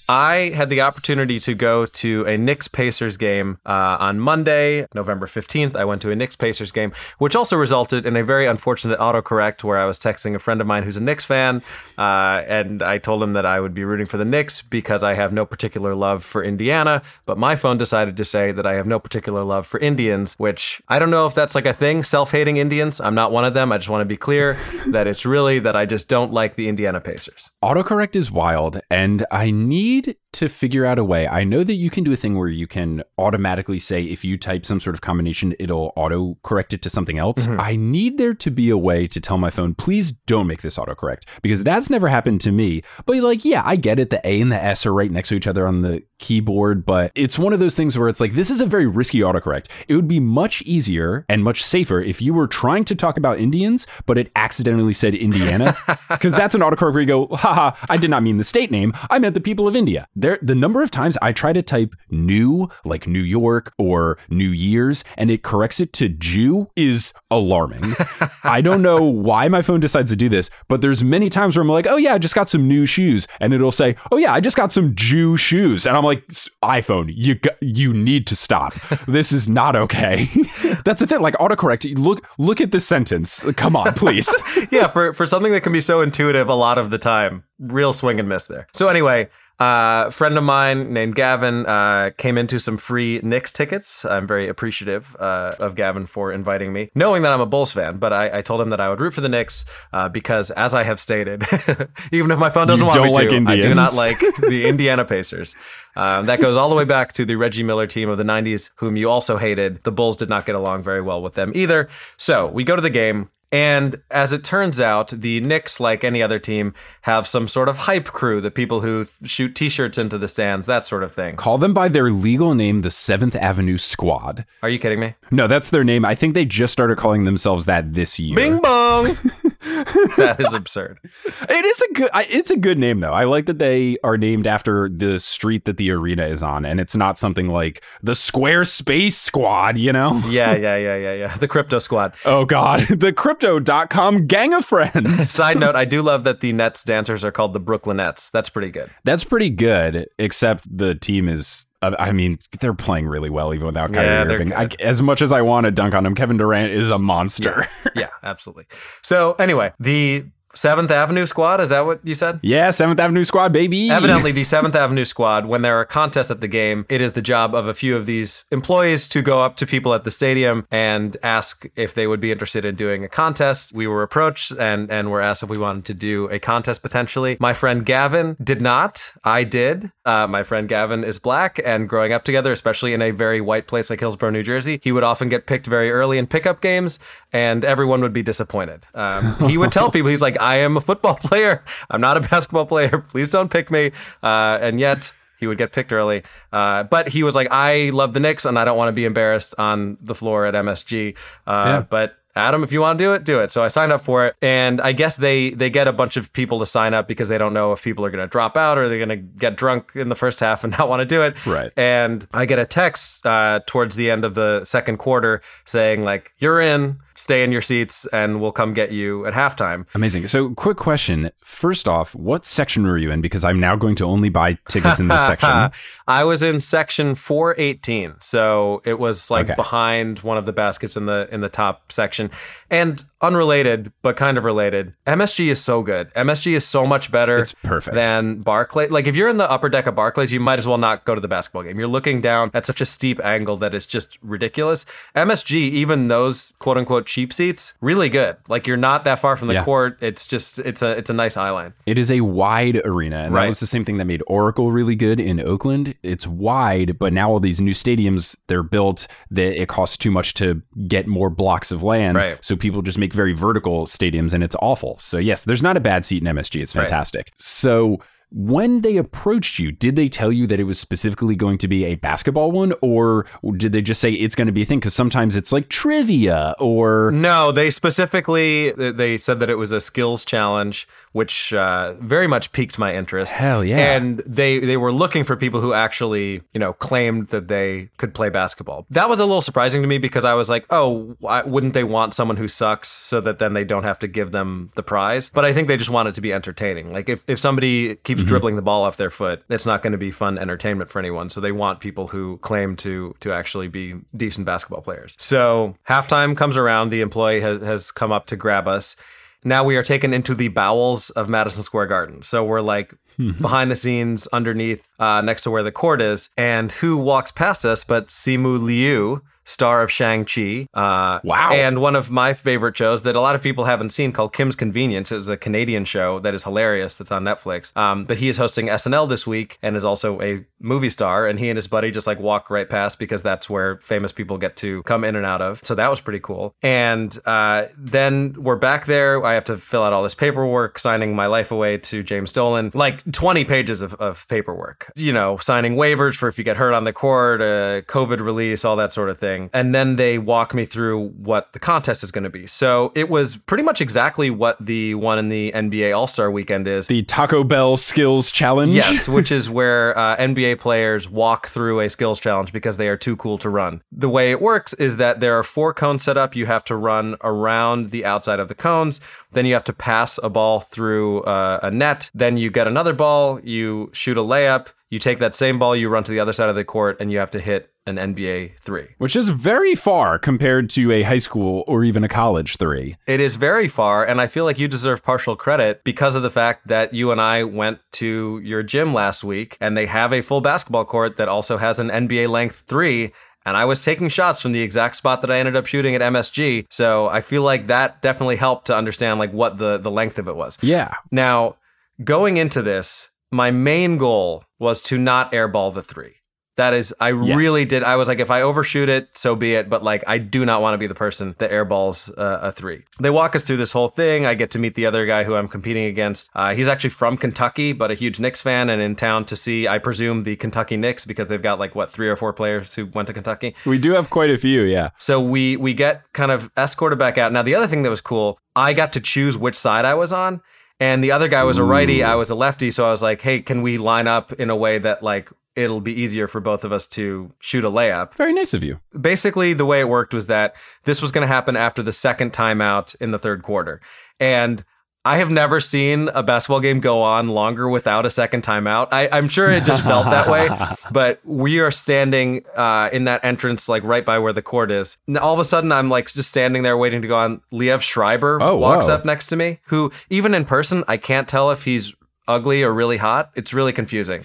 I had the opportunity to go to a Knicks Pacers game uh, on Monday, November 15th. I went to a Knicks Pacers game, which also resulted in a very unfortunate autocorrect where I was texting a friend of mine who's a Knicks fan. Uh, and I told him that I would be rooting for the Knicks because I have no particular love for Indiana. But my phone decided to say that I have no particular love for Indians, which I don't know if that's like a thing, self hating Indians. I'm not one of them. I just want to be clear that it's really that I just don't like the Indiana Pacers. Autocorrect is wild. And I need need to figure out a way. I know that you can do a thing where you can automatically say if you type some sort of combination, it'll auto correct it to something else. Mm-hmm. I need there to be a way to tell my phone, please don't make this autocorrect because that's never happened to me. But like, yeah, I get it. The A and the S are right next to each other on the keyboard, but it's one of those things where it's like, this is a very risky autocorrect. It would be much easier and much safer if you were trying to talk about Indians, but it accidentally said Indiana because that's an autocorrect where you go, haha, I did not mean the state name. I meant the people of India there the number of times I try to type new like New York or New Year's and it corrects it to Jew is alarming. I don't know why my phone decides to do this, but there's many times where I'm like, "Oh yeah, I just got some new shoes." And it'll say, "Oh yeah, I just got some Jew shoes." And I'm like, "iPhone, you you need to stop. this is not okay." That's the thing like autocorrect. Look look at this sentence. Come on, please. yeah, for for something that can be so intuitive a lot of the time real swing and miss there. So anyway, Uh, a friend of mine named Gavin uh, came into some free Knicks tickets. I'm very appreciative uh, of Gavin for inviting me, knowing that I'm a Bulls fan. But I, I told him that I would root for the Knicks uh, because, as I have stated, even if my phone doesn't You want me like to, I do not like the Indiana Pacers. Um, that goes all the way back to the Reggie Miller team of the 90s, whom you also hated. The Bulls did not get along very well with them either. So we go to the game. And as it turns out, the Knicks, like any other team, have some sort of hype crew, the people who th- shoot t shirts into the stands, that sort of thing. Call them by their legal name, the Seventh Avenue Squad. Are you kidding me? No, that's their name. I think they just started calling themselves that this year. Bing bong! that is absurd. It is a good. I, it's a good name though. I like that they are named after the street that the arena is on, and it's not something like the Square Space Squad. You know? Yeah, yeah, yeah, yeah, yeah. The Crypto Squad. Oh God, the Crypto.com gang of friends. Side note, I do love that the Nets dancers are called the Brooklynettes. That's pretty good. That's pretty good, except the team is. I mean, they're playing really well even without Kyrie Yeah, Irving. I, as much as I want to dunk on him, Kevin Durant is a monster. Yeah, absolutely. So, anyway, the Seventh Avenue Squad, is that what you said? Yeah, Seventh Avenue Squad, baby. Evidently, the Seventh Avenue Squad, when there are contests at the game, it is the job of a few of these employees to go up to people at the stadium and ask if they would be interested in doing a contest. We were approached and and were asked if we wanted to do a contest potentially. My friend Gavin did not. I did. Uh, my friend Gavin is black, and growing up together, especially in a very white place like Hillsborough, New Jersey, he would often get picked very early in pickup games, and everyone would be disappointed. Um, he would tell people, he's like, "I am a football player. I'm not a basketball player. Please don't pick me." Uh, and yet. He would get picked early, uh, but he was like, "I love the Knicks, and I don't want to be embarrassed on the floor at MSG." Uh, Yeah. But Adam, if you want to do it, do it. So I signed up for it, and I guess they they get a bunch of people to sign up because they don't know if people are going to drop out or they're going to get drunk in the first half and not want to do it. Right. And I get a text uh, towards the end of the second quarter saying like, "You're in. Stay in your seats, and we'll come get you at halftime." Amazing. So, quick question. First off, what section were you in? Because I'm now going to only buy tickets in this section. I was in section 418, so it was like Okay. behind one of the baskets in the in the top section. And unrelated, but kind of related, MSG is so good. MSG is so much better It's perfect. than Barclay. Like if you're in the upper deck of Barclays, you might as well not go to the basketball game. You're looking down at such a steep angle that it's just ridiculous. MSG, even those quote unquote cheap seats, really good. Like you're not that far from the Yeah. court. It's just it's a it's a nice eye line. It is a wide arena, and Right. that was the same thing that made Oracle really good in Oakland. It's wide, but now all these new stadiums they're built that it costs too much to get more blocks of land. Right. So people just make very vertical stadiums, and it's awful. So yes, there's not a bad seat in MSG. It's Right. fantastic. So. When they approached you, did they tell you that it was specifically going to be a basketball one, or did they just say it's going to be a thing? Because sometimes it's like trivia, or No, they specifically they said that it was a skills challenge, which uh, very much piqued my interest. Hell yeah. And they they were looking for people who actually you know claimed that they could play basketball. That was a little surprising to me because I was like, oh, why, wouldn't they want someone who sucks so that then they don't have to give them the prize? But I think they just want it to be entertaining. Like if if somebody keeps dribbling the ball off their foot, it's not going to be fun entertainment for anyone. So they want people who claim to to actually be decent basketball players. So halftime comes around, the employee has, has come up to grab us. Now we are taken into the bowels of Madison Square Garden. So we're like behind the scenes, underneath, uh, next to where the court is. And who walks past us but Simu Liu, star of Shang-Chi. Uh, Wow. And one of my favorite shows that a lot of people haven't seen called Kim's Convenience. It was a Canadian show that is hilarious that's on Netflix. Um, but he is hosting SNL this week and is also a movie star. And he and his buddy just like walk right past because that's where famous people get to come in and out of. So that was pretty cool. And uh, then we're back there. I have to fill out all this paperwork, signing my life away to James Dolan. Like 20 pages of, of paperwork. You know, signing waivers for if you get hurt on the court, uh, COVID release, all that sort of thing. And then they walk me through what the contest is going to be. So it was pretty much exactly what the one in the NBA All Star weekend is. the Taco Bell Skills Challenge. Yes, which is where uh, Players walk through a skills challenge because they are too cool to run. The way it works is that there are four cones set up. You have to run around the outside of the cones. Then you have to pass a ball through uh, a net. Then you get another ball. You shoot a layup. You take that same ball, you run to the other side of the court, and you have to hit an NBA three. Which is very far compared to a high school or even a college three. It is very far, and I feel like you deserve partial credit because of the fact that you and I went to your gym last week and they have a full basketball court that also has an NBA length three. And I was taking shots from the exact spot that I ended up shooting at MSG. So I feel like that definitely helped to understand like what the, the length of it was. Yeah. Now, going into this, my main goal was to not airball the three. That is, I Yes. really did. I was like, if I overshoot it, so be it. But like, I do not want to be the person that airballs uh, a three. They walk us through this whole thing. I get to meet the other guy who I'm competing against. Uh, he's actually from Kentucky, but a huge Knicks fan and in town to see, I presume, the Kentucky Knicks because they've got like what three or four players who went to Kentucky. We do have quite a few, yeah. So we we get kind of escorted back out. Now the other thing that was cool, I got to choose which side I was on, and the other guy was a righty, I was a lefty. So I was like, hey, can we line up in a way that like it'll be easier for both of us to shoot a layup? Very nice of you. Basically, the way it worked was that this was going to happen after the second timeout in the third quarter, and. I have never seen a basketball game go on longer without a second timeout. I, I'm sure it just felt that way, but we are standing uh, in that entrance, like right by where the court is. And all of a sudden, I'm like just standing there waiting to go on. Liev Schreiber Oh, walks whoa. up next to me, who even in person, I can't tell if he's ugly or really hot. It's really confusing.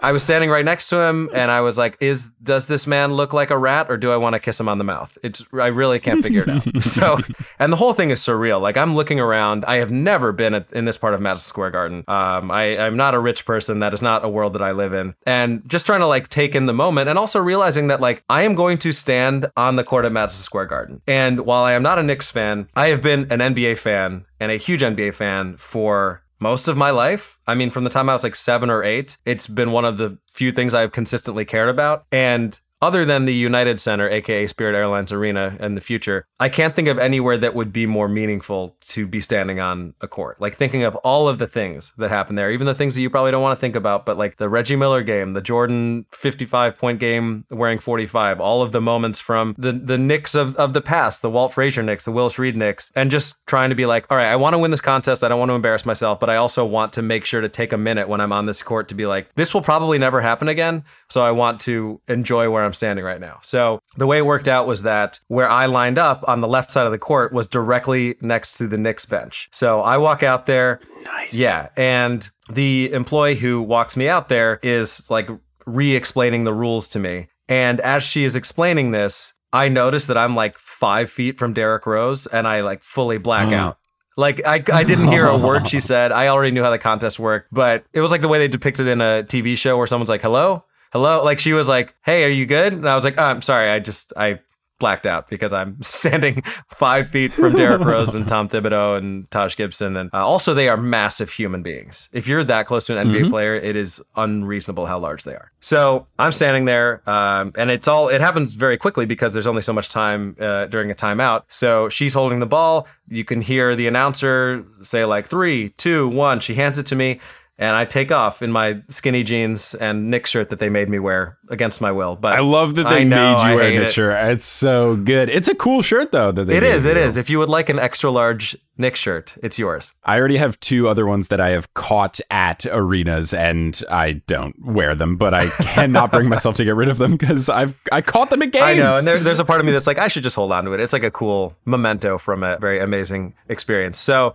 I was standing right next to him, and I was like, "Is does this man look like a rat, or do I want to kiss him on the mouth?" It's I really can't figure it out. So, and the whole thing is surreal. Like I'm looking around. I have never been at, in this part of Madison Square Garden. Um, I I'm not a rich person. That is not a world that I live in. And just trying to like take in the moment, and also realizing that like I am going to stand on the court at Madison Square Garden. And while I am not a Knicks fan, I have been an NBA fan and a huge NBA fan for most of my life. I mean, from the time I was like seven or eight, it's been one of the few things I've consistently cared about. And other than the United Center, aka Spirit Airlines Arena, in the future, I can't think of anywhere that would be more meaningful to be standing on a court. Like thinking of all of the things that happen there, even the things that you probably don't want to think about, but like the Reggie Miller game, the Jordan 55 point game wearing 45, all of the moments from the, the Knicks of, of the past, the Walt Frazier Knicks, the Willis Reed Knicks, and just trying to be like, all right, I want to win this contest. I don't want to embarrass myself, but I also want to make sure to take a minute when I'm on this court to be like, this will probably never happen again. So I want to enjoy where I'm standing right now. So the way it worked out was that where I lined up on the left side of the court was directly next to the Knicks bench. So I walk out there. Nice. Yeah. And the employee who walks me out there is like re explaining the rules to me. And as she is explaining this, I notice that I'm like five feet from Derrick Rose and I like fully black out. Like I, I didn't hear a word she said. I already knew how the contest worked, but it was like the way they depicted in a TV show where someone's like, "Hello, hello." Like she was like, "Hey, are you good?" And I was like, oh, "I'm sorry, I just I blacked out because I'm standing five feet from Derrick Rose and Tom Thibodeau and Taj Gibson, and uh, also they are massive human beings. If you're that close to an NBA player, it is unreasonable how large they are. So I'm standing there, um, and it's all it happens very quickly because there's only so much time uh, during a timeout. So she's holding the ball. You can hear the announcer say like three, two, one. She hands it to me. And I take off in my skinny jeans and Knick shirt that they made me wear against my will. But I love that they know, made I you wear hate a it. shirt. It's so good. It's a cool shirt though. That they It is. It is. If you would like an extra large Knick shirt, it's yours. I already have two other ones that I have caught at arenas, and I don't wear them, but I cannot bring myself to get rid of them because I've I caught them at games. I know, and there, there's a part of me that's like, I should just hold on to it. It's like a cool memento from a very amazing experience. So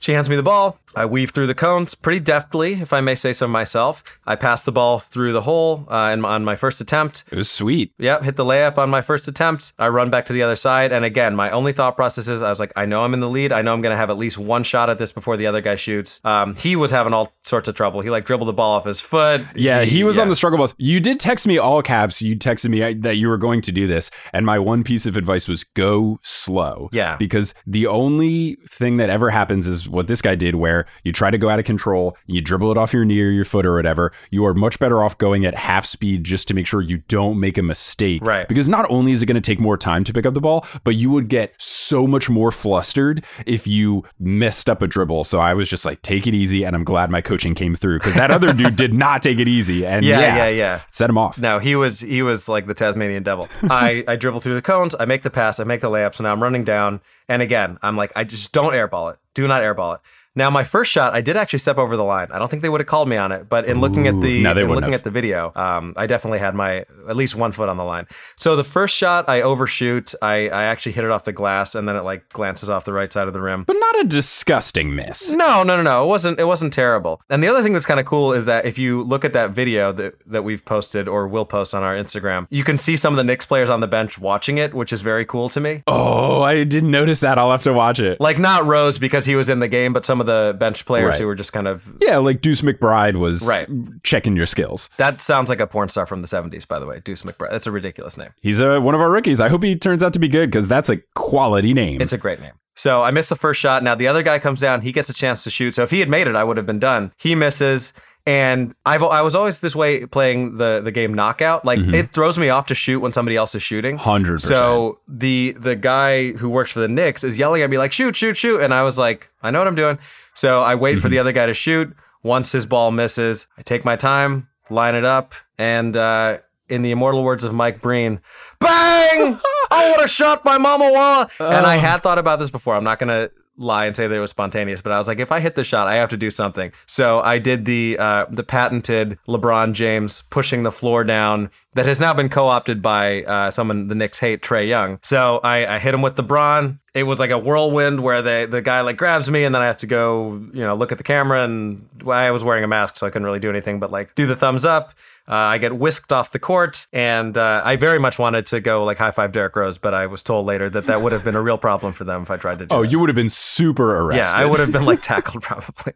she hands me the ball. I weave through the cones pretty deftly, if I may say so myself. I pass the ball through the hole uh, in, on my first attempt. it was sweet. Yep, hit the layup on my first attempt. I run back to the other side. And again, my only thought process is I was like, I know I'm in the lead. I know I'm going to have at least one shot at this before the other guy shoots. Um, he was having all sorts of trouble. He like dribbled the ball off his foot. Yeah, he was yeah. on the struggle bus. You did text me all caps. You texted me uh, that you were going to do this, and my one piece of advice was go slow. Yeah. because the only thing that ever happens is what this guy did, where you try to go out of control, you dribble it off your knee or your foot or whatever. You are much better off going at half speed just to make sure you don't make a mistake. Right. Because not only is it going to take more time to pick up the ball, but you would get so much more flustered if you messed up a dribble. So I was just like, take it easy, and I'm glad my coaching came through because that other dude did not take it easy, and Yeah, yeah, yeah, yeah. set him off. No, he was he was like the Tasmanian devil. I I dribble through the cones, I make the pass, I make the layup. So now I'm running down, and again, I'm like, I just don't airball it. Do not airball it. Now, my first shot, I did actually step over the line. I don't think they would have called me on it, but in looking at the no, looking have. at the video, um, I definitely had my at least one foot on the line. So the first shot, I overshoot. I, I actually hit it off the glass, and then it like glances off the right side of the rim. But not a disgusting miss. No, no, no, no. It wasn't. It wasn't terrible. And the other thing that's kind of cool is that if you look at that video that that we've posted or will post on our Instagram, you can see some of the Knicks players on the bench watching it, which is very cool to me. Oh, I didn't notice that. I'll have to watch it. Like not Rose because he was in the game, but some of the bench players Right. who were just kind of. Yeah, like Deuce McBride was Right. checking your skills. That sounds like a porn star from the '70s, by the way, Deuce McBride. That's a ridiculous name. He's uh, one of our rookies. I hope he turns out to be good because that's a quality name. It's a great name. So I missed the first shot. Now the other guy comes down. He gets a chance to shoot. So if he had made it, I would have been done. He misses. And I've I was always this way playing the the game knockout. Like it throws me off to shoot when somebody else is shooting. 100%. So the the guy who works for the Knicks is yelling at me like shoot shoot shoot, and I was like I know what I'm doing. So I wait for the other guy to shoot. Once his ball misses, I take my time, line it up, and uh, in the immortal words of Mike Breen, bang! I would have shot my mama wall. And I had thought about this before. I'm not gonna lie and say that it was spontaneous, but I was like, if I hit the shot, I have to do something. So I did the uh, the patented LeBron James pushing the floor down that has now been co-opted by uh, someone the Knicks hate, Trae Young. So I, I hit him with the Bron. It was like a whirlwind where the the guy like grabs me and then I have to go, you know, look at the camera and I was wearing a mask, so I couldn't really do anything but like do the thumbs up. Uh, I get whisked off the court, and uh, I very much wanted to go like high five Derrick Rose, but I was told later that that would have been a real problem for them if I tried to do. oh, that. you would have been super arrested. Yeah, I would have been like tackled probably.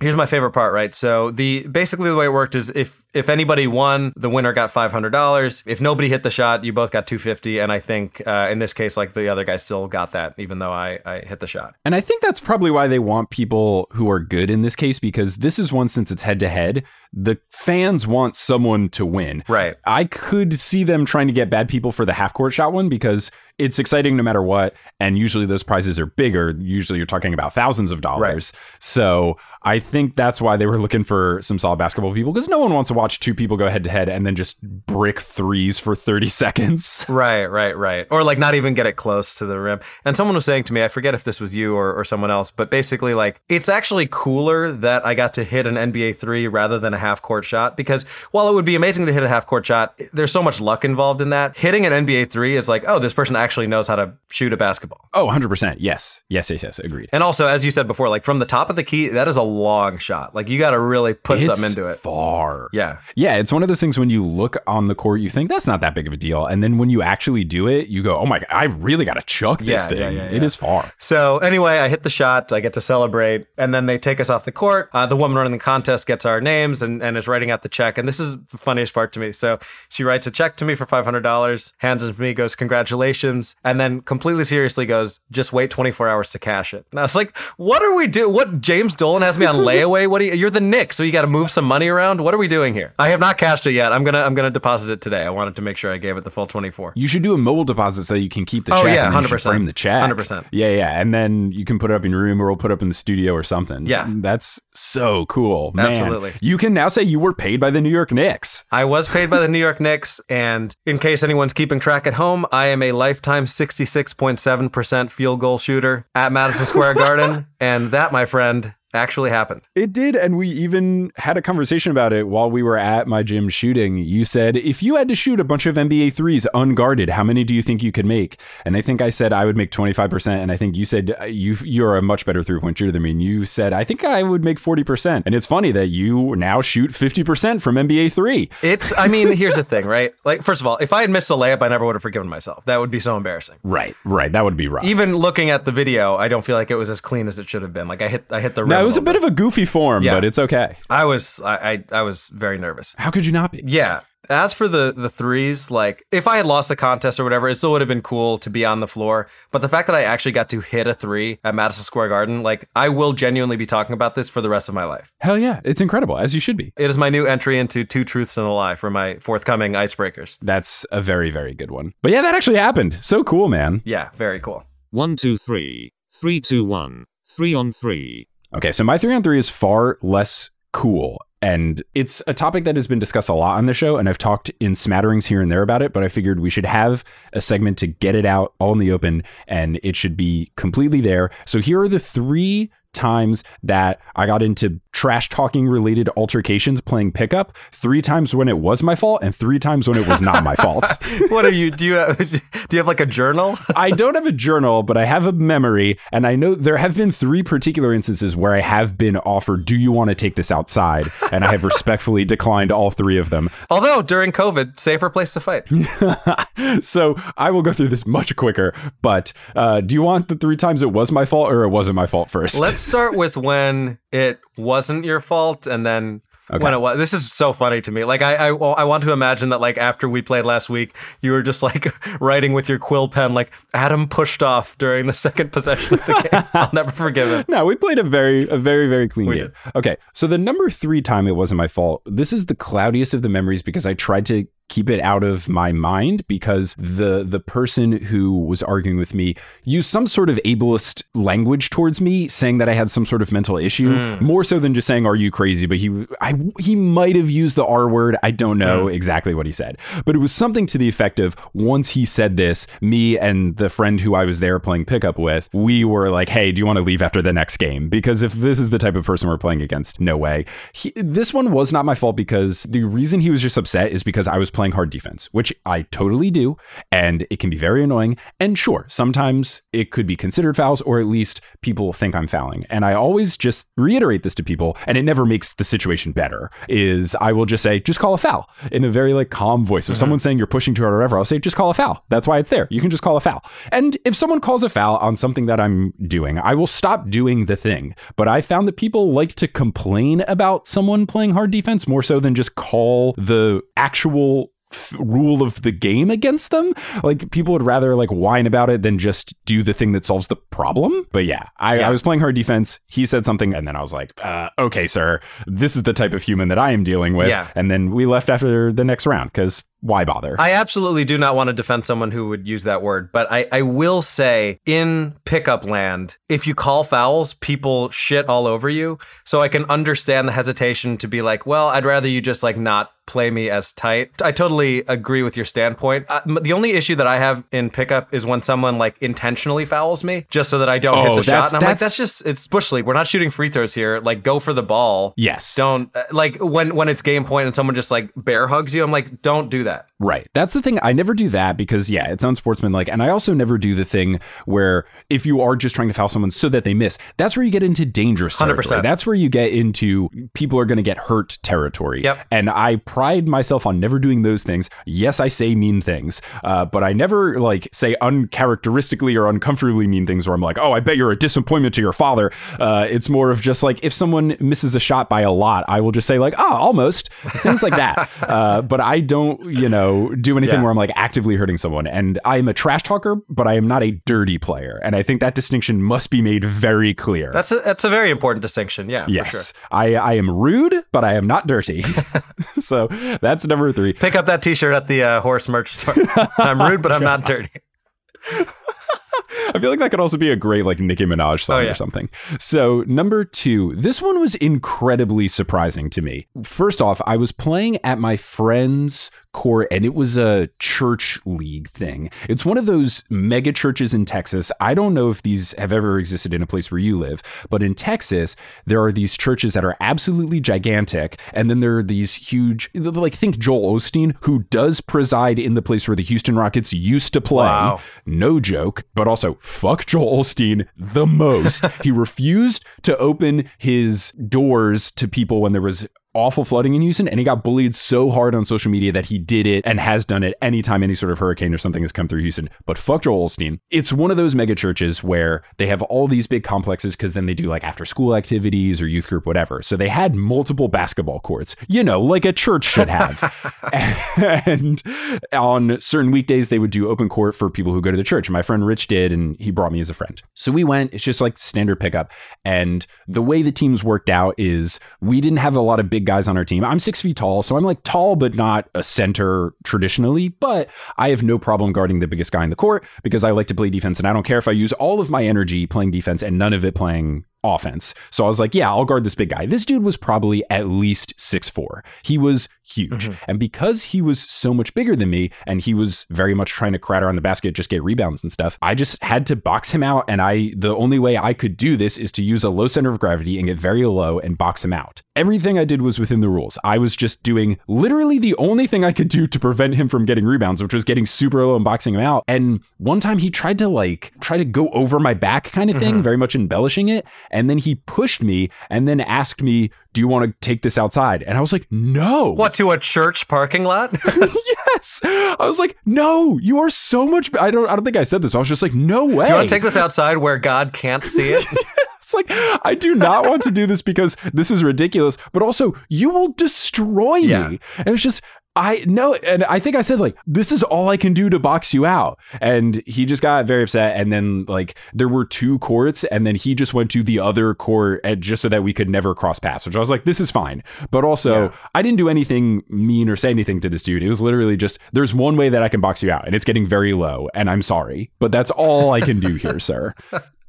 Here's my favorite part, right? So the basically the way it worked is if if anybody won, the winner got five hundred dollars. If nobody hit the shot, you both got two fifty. And I think uh, in this case, like the other guy still got that, even though I I hit the shot. And I think that's probably why they want people who are good in this case because this is one since it's head to head. The fans want someone to win. Right. I could see them trying to get bad people for the half court shot one because it's exciting no matter what. And usually those prizes are bigger. Usually you're talking about thousands of dollars. So I think that's why they were looking for some solid basketball people because no one wants to watch two people go head to head and then just brick threes for 30 seconds. Right, right, right. Or like not even get it close to the rim. And someone was saying to me, I forget if this was you or, or someone else, but basically like it's actually cooler that I got to hit an NBA three rather than a half court shot because while it would be amazing to hit a half court shot, there's so much luck involved in that. Hitting an NBA three is like, oh, this person actually knows how to shoot a basketball. Oh, 100%. Yes. Yes, yes, yes. Agreed. And also, as you said before, like from the top of the key, that is a long shot. Like you got to really put It's something into it. Far. Yeah. Yeah, it's one of those things when you look on the court, you think that's not that big of a deal. And then when you actually do it, you go, oh my God, I really got to chuck this Yeah, thing. yeah, yeah, It is far. So anyway, I hit the shot. I get to celebrate, and then they take us off the court. Uh, the woman running the contest gets our names and, and is writing out the check. And this is the funniest part to me. So she writes a check to me for five hundred dollars, hands it to me, goes congratulations, and then completely seriously goes, just wait twenty four hours to cash it. And I was like, what are we doing? What James Dolan has me on layaway? What do you? You're the Knicks, so you got to move some money around. What are we doing here? I have not cashed it yet. I'm gonna I'm gonna deposit it today. I wanted to make sure I gave it the full twenty four. You should do a mobile deposit so you can keep the Oh, check. yeah, and then you should 100%. Frame the check. 100%. Yeah, yeah. And then you can put it up in your room or we'll put it up in the studio or something. Yeah. That's so cool. Man, Absolutely. You can now say you were paid by the New York Knicks. I was paid by the New York Knicks, and in case anyone's keeping track at home, I am a lifetime 66.7% field goal shooter at Madison Square Garden, and that, my friend, actually happened. It did, and we even had a conversation about it while we were at my gym shooting. You said, if you had to shoot a bunch of NBA threes unguarded, how many do you think you could make? And I think I said I would make 25%, and I think you said uh, you, you're a much better three point shooter than me. And you said, I think I would make 40%. And it's funny that you now shoot 50% from NBA three. It's, I mean, here's the thing, right? Like, first of all, if I had missed a layup, I never would have forgiven myself. That would be so embarrassing. Right, right. That would be rough. Even looking at the video, I don't feel like it was as clean as it should have been. Like I hit, I hit the rim. it was a little bit of a goofy form, Yeah. but it's okay. I was, I, I, I was very nervous. How could you not be? Yeah. As for the the threes, like if I had lost the contest or whatever, it still would have been cool to be on the floor. But the fact that I actually got to hit a three at Madison Square Garden, like I will genuinely be talking about this for the rest of my life. Hell yeah. It's incredible, as you should be. It is my new entry into two truths and a lie for my forthcoming icebreakers. That's a very, very good one. But yeah, that actually happened. So cool, man. Yeah, very cool. One, two, three. Three, two, one. Three on three. Okay, so my three on three is far less cool. And it's a topic that has been discussed a lot on the show, and I've talked in smatterings here and there about it, but I figured we should have a segment to get it out all in the open, and it should be completely there. So here are the three times that I got into trash talking related altercations playing pickup, three times when it was my fault, and three times when it was not my fault. what are you? Do you have, do you have like a journal? I don't have a journal, but I have a memory, and I know there have been three particular instances where I have been offered, "Do you want to take this outside?" and I have respectfully declined all three of them. Although during COVID, safer place to fight. so I will go through this much quicker. But uh, do you want the three times it was my fault or it wasn't my fault first? Let's start with when it wasn't your fault, and then Okay. When it was, this is so funny to me. Like I, I, I want to imagine that like after we played last week, you were just like writing with your quill pen, like Adam pushed off during the second possession of the game. I'll never forgive it. No, we played a very, a very, very clean we game. Did. Okay, so the number three time it wasn't my fault. This is the cloudiest of the memories because I tried to keep it out of my mind because the the person who was arguing with me used some sort of ableist language towards me saying that I had some sort of mental issue mm. more so than just saying are you crazy? But he I he might have used the R word. I don't know mm. exactly what he said. But it was something to the effect of once he said this me and the friend who I was there playing pickup with we were like hey do you want to leave after the next game? Because if this is the type of person we're playing against no way. He, this one was not my fault because the reason he was just upset is because I was playing hard defense, which I totally do. And it can be very annoying. And sure, sometimes it could be considered fouls, or at least people think I'm fouling. And I always just reiterate this to people, and it never makes the situation better. Is I will just say, just call a foul in a very like calm voice. If mm-hmm. someone's saying you're pushing too hard or whatever, I'll say, just call a foul. That's why it's there. You can just call a foul. And if someone calls a foul on something that I'm doing, I will stop doing the thing. But I found that people like to complain about someone playing hard defense more so than just call the actual rule of the game against them. Like people would rather like whine about it than just do the thing that solves the problem. But yeah, I, yeah. I was playing hard defense. He said something, and then I was like, uh, "Okay, sir, this is the type of human that I am dealing with." Yeah. And then we left after the next round because why bother? I absolutely do not want to defend someone who would use that word, but I, I will say in pickup land, if you call fouls, people shit all over you. So I can understand the hesitation to be like, well, I'd rather you just like not play me as tight. I totally agree with your standpoint. Uh, the only issue that I have in pickup is when someone like intentionally fouls me just so that I don't oh, hit the shot. And I'm like, that's just it's bush league. We're not shooting free throws here. Like, go for the ball. Yes. Don't uh, like when when it's game point and someone just like bear hugs you. I'm like, don't do that that. Right. That's the thing. I never do that because yeah, it's unsportsmanlike. And I also never do the thing where if you are just trying to foul someone so that they miss, that's where you get into dangerous territory. 100%. That's where you get into people are going to get hurt territory. Yep. And I pride myself on never doing those things. Yes, I say mean things, uh, but I never like say uncharacteristically or uncomfortably mean things where I'm like, oh, I bet you're a disappointment to your father. Uh, it's more of just like if someone misses a shot by a lot, I will just say like, oh, almost things like that. uh, but I don't, you know, do anything yeah. where I'm like actively hurting someone. And I'm a trash talker, but I am not a dirty player. And I think that distinction must be made very clear. That's a, that's a very important distinction. Yeah. Yes. Sure. I, I am rude, but I am not dirty. so that's number three. Pick up that T-shirt at the uh, horse merch store. I'm rude, but I'm not dirty. I feel like that could also be a great like Nicki Minaj song oh, yeah. or something. So number two, this one was incredibly surprising to me. First off, I was playing at my friend's court and it was a church league thing. It's one of those mega churches in Texas. I don't know if these have ever existed in a place where you live, but in Texas, there are these churches that are absolutely gigantic. And then there are these huge, like, think Joel Osteen, who does preside in the place where the Houston Rockets used to play. Wow. No joke, but also fuck Joel Osteen the most. he refused to open his doors to people when there was awful flooding in Houston, and he got bullied so hard on social media that he did it and has done it anytime any sort of hurricane or something has come through Houston. But fuck Joel Osteen. It's one of those mega churches where they have all these big complexes because then they do like after school activities or youth group, whatever. So they had multiple basketball courts, you know, like a church should have. and on certain weekdays, they would do open court for people who go to the church. My friend Rich did, and he brought me as a friend. So we went, it's just like standard pickup. And the way the teams worked out is we didn't have a lot of big guys on our team. I'm six feet tall, so I'm like tall, but not a center traditionally. But I have no problem guarding the biggest guy in the court because I like to play defense, and I don't care if I use all of my energy playing defense and none of it playing offense. So I was like, yeah, I'll guard this big guy. This dude was probably at least six four. He was huge. Mm-hmm. And because he was so much bigger than me and he was very much trying to crowd around the basket, just get rebounds and stuff, I just had to box him out. And I, the only way I could do this is to use a low center of gravity and get very low and box him out. Everything I did was within the rules. I was just doing literally the only thing I could do to prevent him from getting rebounds, which was getting super low and boxing him out. And one time he tried to like try to go over my back kind of thing, mm-hmm. very much embellishing it. And then he pushed me and then asked me, Do you want to take this outside? And I was like, No. What to a church parking lot? yes. I was like, no, you are so much. I don't. I don't think I said this. But I was just like, no way. Do you want to take this outside where God can't see it? It's like I do not want to do this because this is ridiculous. But also, you will destroy Yeah. me. And it's just. I know, and I think I said like, "This is all I can do to box you out," and he just got very upset. And then like, there were two courts, and then he just went to the other court, and just so that we could never cross paths. Which I was like, "This is fine," but also Yeah. I didn't do anything mean or say anything to this dude. It was literally just, "There's one way that I can box you out, and it's getting very low, and I'm sorry, but that's all I can do here, sir."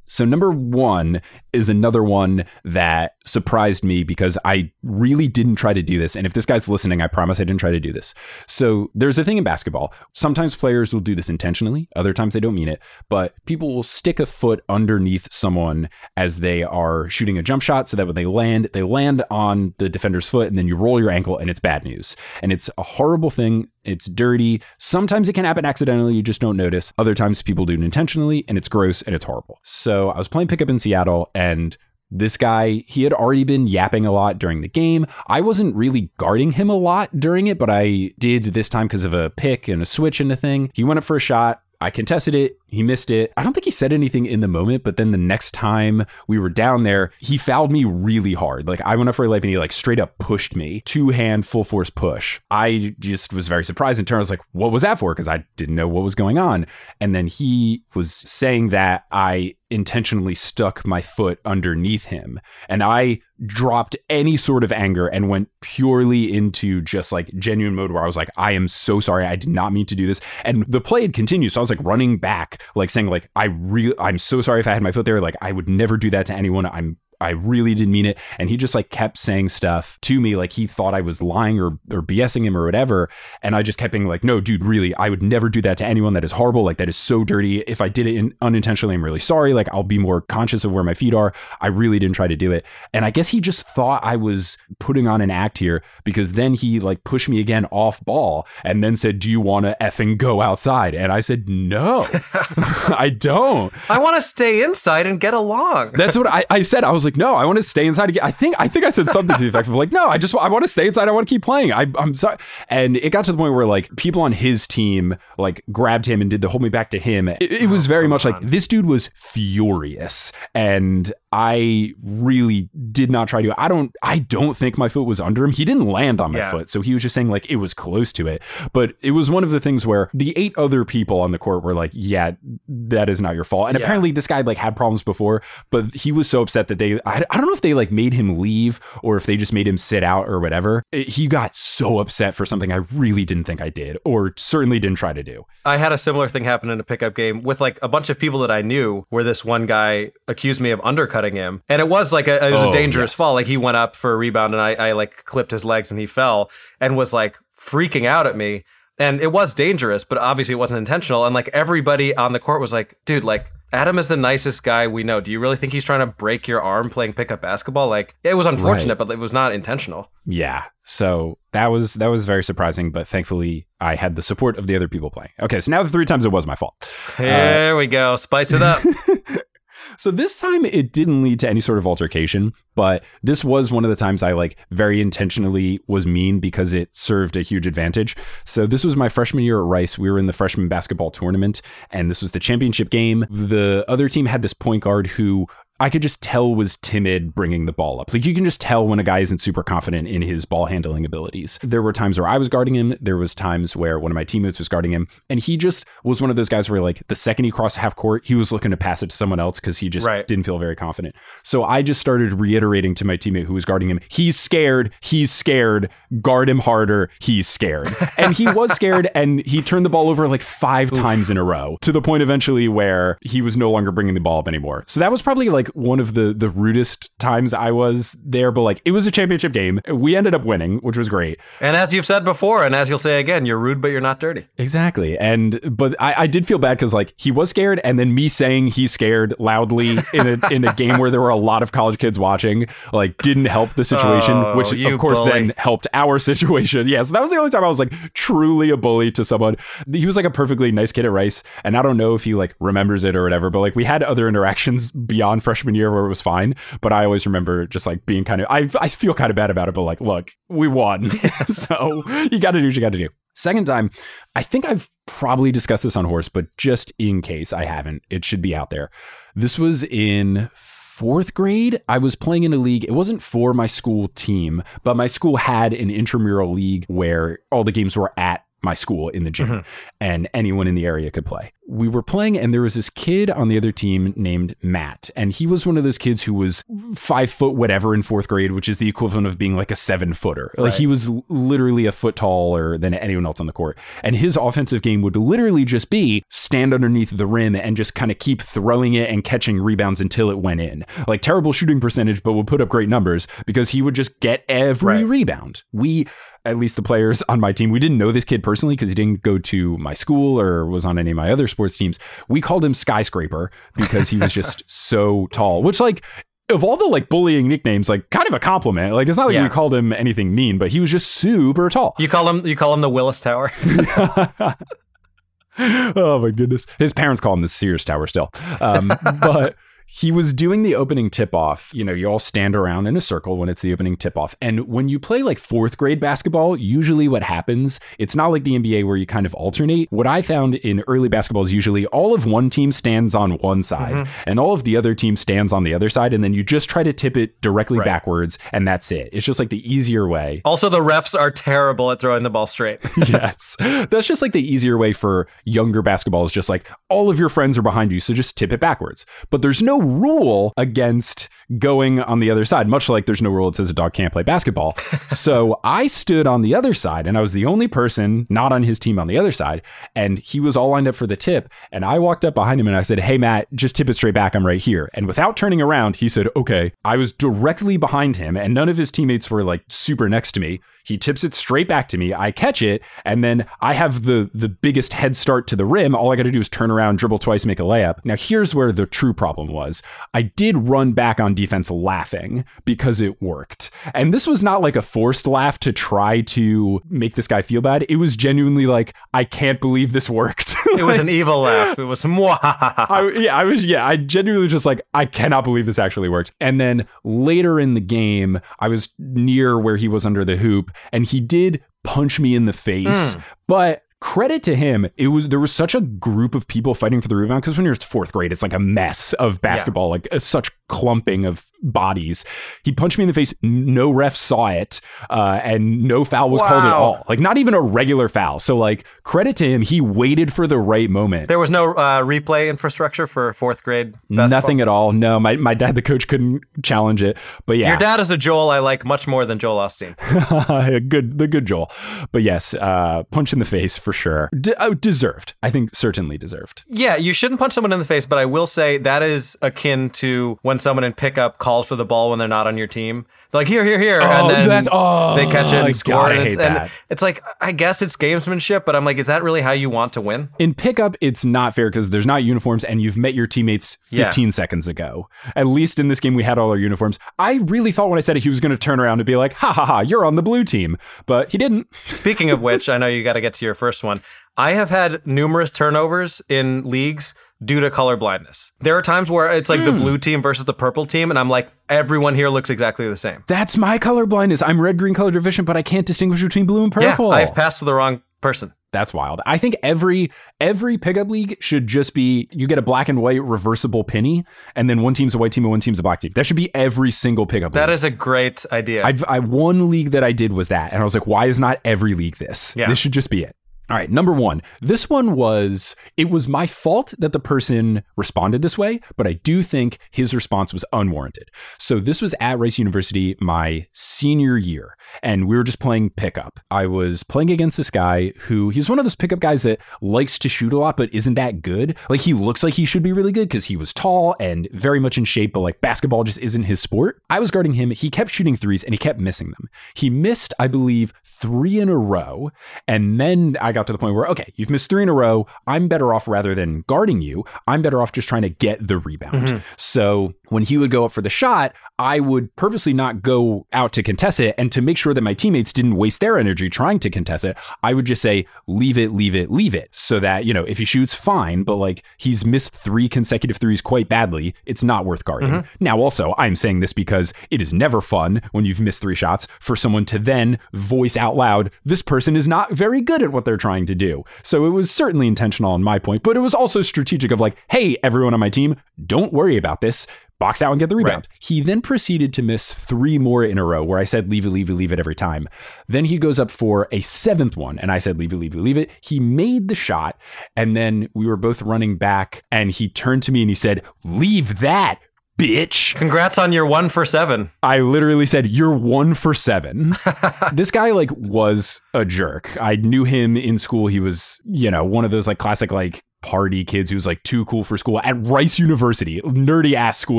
So, number one is another one that surprised me because I really didn't try to do this. And if this guy's listening, I promise I didn't try to do this. So, there's a thing in basketball. Sometimes players will do this intentionally, other times they don't mean it, but people will stick a foot underneath someone as they are shooting a jump shot so that when they land, they land on the defender's foot and then you roll your ankle and it's bad news. And it's a horrible thing. It's dirty. Sometimes it can happen accidentally, you just don't notice. Other times people do it intentionally and it's gross and it's horrible. So I was playing pickup in Seattle and this guy, he had already been yapping a lot during the game. I wasn't really guarding him a lot during it, but I did this time because of a pick and a switch and a thing. He went up for a shot. I contested it. He missed it. I don't think he said anything in the moment, but then the next time we were down there, he fouled me really hard. Like I went up for a layup and he like straight up pushed me, two hand full force push. I just was very surprised in turned. I was like, "What was that for?" Because I didn't know what was going on. And then he was saying that I intentionally stuck my foot underneath him, and I dropped any sort of anger and went purely into just like genuine mode where I was like, I am so sorry. I did not mean to do this. And the play had continued. So I was like running back, like saying, like, I really I'm so sorry if I had my foot there. Like I would never do that to anyone. I'm I really didn't mean it. And he just like kept saying stuff to me like he thought I was lying or or BSing him or whatever. And I just kept being like, no, dude, really, I would never do that to anyone. That is horrible. Like that is so dirty. If I did it in, unintentionally, I'm really sorry. Like I'll be more conscious of where my feet are. I really didn't try to do it. And I guess he just thought I was putting on an act here because then he like pushed me again off ball and then said, Do you want to effing go outside? And I said, No, I don't. I want to stay inside and get along. That's what I, I said. I was like, no, I want to stay inside again. I think I think I said something to the effect of like, no, I just I want to stay inside. I want to keep playing. I, I'm sorry. And it got to the point where like people on his team like grabbed him and did the hold me back to him. It, it was oh, very much like this dude was furious, and I really did not try to. I don't. I don't think my foot was under him. He didn't land on my Yeah. foot, so he was just saying like it was close to it. But it was one of the things where the eight other people on the court were like, yeah, that is not your fault. And Yeah. apparently this guy like had problems before, but he was so upset that they. I, I don't know if they like made him leave or if they just made him sit out or whatever. It- he got so upset for something I really didn't think I did, or certainly didn't try to do. I had a similar thing happen in a pickup game with like a bunch of people that I knew where this one guy accused me of undercutting him. And it was like a, it was Oh, a dangerous yes. fall. Like he went up for a rebound and I, I like clipped his legs and he fell and was like freaking out at me. And it was dangerous, but obviously it wasn't intentional. And like everybody on the court was like, dude, like Adam is the nicest guy we know. Do you really think he's trying to break your arm playing pickup basketball? Like it was unfortunate, but it was not intentional. Yeah. So that was that was very surprising, but thankfully I had the support of the other people playing. Okay, so now the three times it was my fault. Uh, Here we go. Spice it up. So this time it didn't lead to any sort of altercation, but this was one of the times I like very intentionally was mean because it served a huge advantage. So this was my freshman year at Rice. We were in the freshman basketball tournament and this was the championship game. The other team had this point guard who I could just tell was timid bringing the ball up. Like you can just tell when a guy isn't super confident in his ball handling abilities. There were times where I was guarding him. There was times where one of my teammates was guarding him, and he just was one of those guys where like the second he crossed half court, he was looking to pass it to someone else because he just Right. didn't feel very confident. So I just started reiterating to my teammate who was guarding him, "He's scared. He's scared. Guard him harder. He's scared." and he was scared, and he turned the ball over like five times in a row to the point eventually where he was no longer bringing the ball up anymore. So that was probably like like one of the the rudest times I was there, but like it was a championship game. We ended up winning, which was great. And as you've said before, and as you'll say again, you're rude, but you're not dirty. Exactly. And but I, I did feel bad because like he was scared, and then me saying he's scared loudly in a in a game where there were a lot of college kids watching, like didn't help the situation, Oh, which of course bully. then helped our situation. Yeah, so that was the only time I was like truly a bully to someone. He was like a perfectly nice kid at Rice, and I don't know if he like remembers it or whatever, but like we had other interactions beyond freshman year where it was fine. But I always remember just like being kind of I I feel kind of bad about it, but like look, we won, so you got to do what you got to do. Second time, I think I've probably discussed this on horse, but just in case I haven't, it should be out there. This was in fourth grade. I was playing in a league. It wasn't for my school team, but my school had an intramural league where all the games were at my school in the gym mm-hmm. and anyone in the area could play. We were playing and there was this kid on the other team named Matt. And he was one of those kids who was five foot whatever in fourth grade, which is the equivalent of being like a seven footer. Like he was literally a foot taller than anyone else on the court. And his offensive game would literally just be stand underneath the rim and just kind of keep throwing it and catching rebounds until it went in. Like terrible shooting percentage, but would put up great numbers because he would just get every Right. rebound. We at least the players on my team, we didn't know this kid personally because he didn't go to my school or was on any of my other sports teams. We called him Skyscraper because he was just so tall, which like of all the like bullying nicknames, like kind of a compliment. Like it's not like Yeah. we called him anything mean, but he was just super tall. You call him you call him the Willis Tower. oh my goodness. His parents call him the Sears Tower still. Um, but he was doing the opening tip off. You know, you all stand around in a circle when it's the opening tip off. And when you play like fourth grade basketball, usually what happens, it's not like the NBA where you kind of alternate. What I found in early basketball is usually all of one team stands on one side mm-hmm. and all of the other team stands on the other side. And then you just try to tip it directly Right. backwards. And that's it. It's just like the easier way. Also, the refs are terrible at throwing the ball straight. yes. That's just like the easier way for younger basketball is just like all of your friends are behind you, so just tip it backwards. But there's no rule against going on the other side, much like there's no rule that says a dog can't play basketball. so I stood on the other side and I was the only person not on his team on the other side. And he was all lined up for the tip. And I walked up behind him and I said, Hey, Matt, just tip it straight back. I'm right here. And without turning around, he said, Okay. I was directly behind him and none of his teammates were like super next to me. He tips it straight back to me. I catch it, and then I have the the biggest head start to the rim. All I got to do is turn around, dribble twice, make a layup. Now here's where the true problem was. I did run back on defense laughing because it worked. And this was not like a forced laugh to try to make this guy feel bad. It was genuinely like, I can't believe this worked. It was an evil laugh. It was mwah. I, yeah, I was, yeah, I genuinely just like, I cannot believe this actually worked. And then later in the game, I was near where he was under the hoop and he did punch me in the face, hmm. but credit to him it was there was such a group of people fighting for the rebound because when you're fourth grade it's like a mess of basketball like uh, such clumping of bodies he punched me in the face no ref saw it uh, and no foul was called at all like not even a regular foul so like credit to him he waited for the right moment There was no uh, replay infrastructure for fourth grade basketball. Nothing at all. No, my, my dad, the coach, couldn't challenge it. But yeah, Your dad is a Joel I like much more than Joel Osteen. good, the good Joel. But yes, uh, punch in the face for sure. De- oh, deserved. I think certainly deserved. Yeah, you shouldn't punch someone in the face, but I will say that is akin to when someone in pickup calls for the ball when they're not on your team. They're like, here, here, here. Oh, and then oh, they catch it and score. gotta And it's, and it's like, I guess it's gamesmanship, but I'm like, is that really how you want to win? In pickup, it's not fair because there's not uniforms and you've met your teammates Yeah. 15 seconds ago. At least in this game, we had all our uniforms. I really thought when I said it, he was going to turn around and be like, ha ha ha, you're on the blue team. But he didn't. Speaking of which, I know you got to get to your first one. I have had numerous turnovers in leagues due to color blindness. There are times where it's like the Hmm. blue team versus the purple team, and I'm like, everyone here looks exactly the same. That's my color blindness. I'm red green color deficient, but I can't distinguish between blue and purple. Yeah, I've passed to the wrong person. That's wild. I think every every pickup league should just be you get a black and white reversible penny, and then one team's a white team and one team's a black team. That should be every single pickup. That league. is a great idea. I've, I one league that I did was that, and I was like, why is not every league this? Yeah. This should just be it. All right, number one. This one was, it was my fault that the person responded this way, but I do think his response was unwarranted. So this was at Rice University my senior year, and we were just playing pickup. I was playing against this guy who, he's one of those pickup guys that likes to shoot a lot, but isn't that good. Like he looks like he should be really good because he was tall and very much in shape, but like basketball just isn't his sport. I was guarding him. He kept shooting threes and he kept missing them. He missed, I believe, three in a row. And then I got to the point where, okay, you've missed three in a row. I'm better off rather than guarding you. I'm better off just trying to get the rebound. Mm-hmm. So when he would go up for the shot, I would purposely not go out to contest it. And to make sure that my teammates didn't waste their energy trying to contest it, I would just say, leave it, leave it, leave it. So that, you know, if he shoots, fine. But like he's missed three consecutive threes quite badly. It's not worth guarding. Mm-hmm. Now, also, I'm saying this because it is never fun when you've missed three shots for someone to then voice out loud, this person is not very good at what they're trying to do. So it was certainly intentional on my point, but it was also strategic of like, hey, everyone on my team, don't worry about this box out and get the rebound. Right. He then proceeded to miss three more in a row where I said, leave it, leave it, leave it every time. Then he goes up for a seventh one and I said, leave it, leave it, leave it. He made the shot and then we were both running back and he turned to me and he said, leave that. Bitch. Congrats on your one for seven. I literally said, You're one for seven. this guy, like, was a jerk. I knew him in school. He was, you know, one of those, like, classic, like, party kids who's like too cool for school at Rice University, nerdy ass school.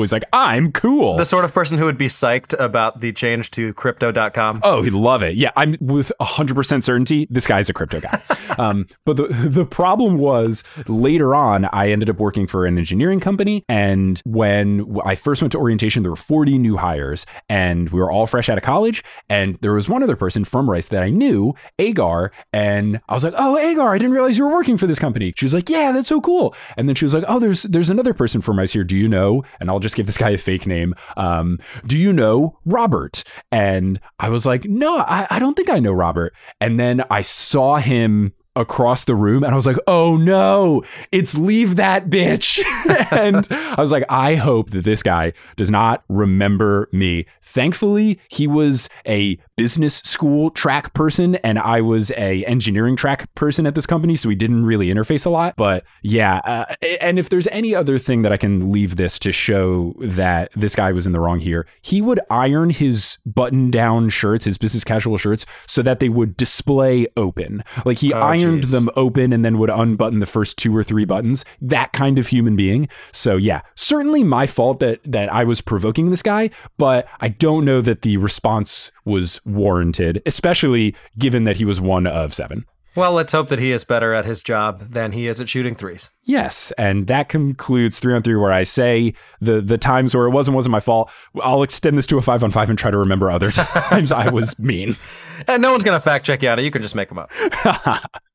He's like, I'm cool. The sort of person who would be psyched about the change to crypto.com. Oh, he'd love it. Yeah, I'm with 100% certainty this guy's a crypto guy. um, but the, the problem was later on, I ended up working for an engineering company. And when I first went to orientation, there were 40 new hires and we were all fresh out of college. And there was one other person from Rice that I knew, Agar. And I was like, oh, Agar, I didn't realize you were working for this company. She was like, yeah, that's so cool. And then she was like, oh, there's there's another person from Rice here. Do you know? And I'll just give this guy a fake name. Um, do you know Robert? And I was like, no, I, I don't think I know Robert. And then I saw him across the room and I was like, oh no, it's leave that bitch. and I was like, I hope that this guy does not remember me. Thankfully, he was a business school track person and I was a engineering track person at this company, so we didn't really interface a lot. But yeah, uh, and if there's any other thing that I can leave this to show that this guy was in the wrong here, he would iron his button-down shirts, his business casual shirts, so that they would display open. Like he Oh, ironed geez. them open and then would unbutton the first two or three buttons. That kind of human being. So yeah, certainly my fault that that I was provoking this guy, but I don't know that the response was warranted, especially given that he was one of seven. Well, let's hope that he is better at his job than he is at shooting threes. Yes, and that concludes three on three, where I say the the times where it wasn't wasn't my fault. I'll extend this to a five on five and try to remember other times I was mean. And no one's going to fact check you on it. You can just make them up.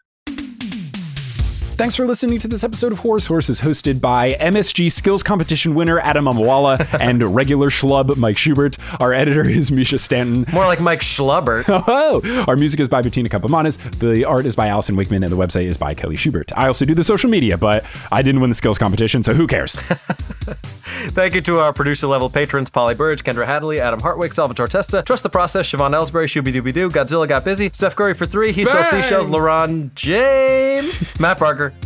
Thanks for listening to this episode of Horse Horses, hosted by MSG Skills Competition winner Adam Mamawala and regular schlub Mike Schubert. Our editor is Mischa Stanton. More like Mike Schlubert. Oh, our music is by Bettina Campomanes. The art is by Allyson Wakeman, and the website is by Kelly Schubert. I also do the social media, but I didn't win the skills competition, so who cares? Thank you to our producer level patrons Polly Burge, Kendra Hadley, Adam Hartwick, Salvatore Testa, Trust the Process, Siobhan Ellsbury, Shooby Dooby Doo, Godzilla Got Busy, Steph Curry for three, He Sells! Seashells, LaRon James, Matt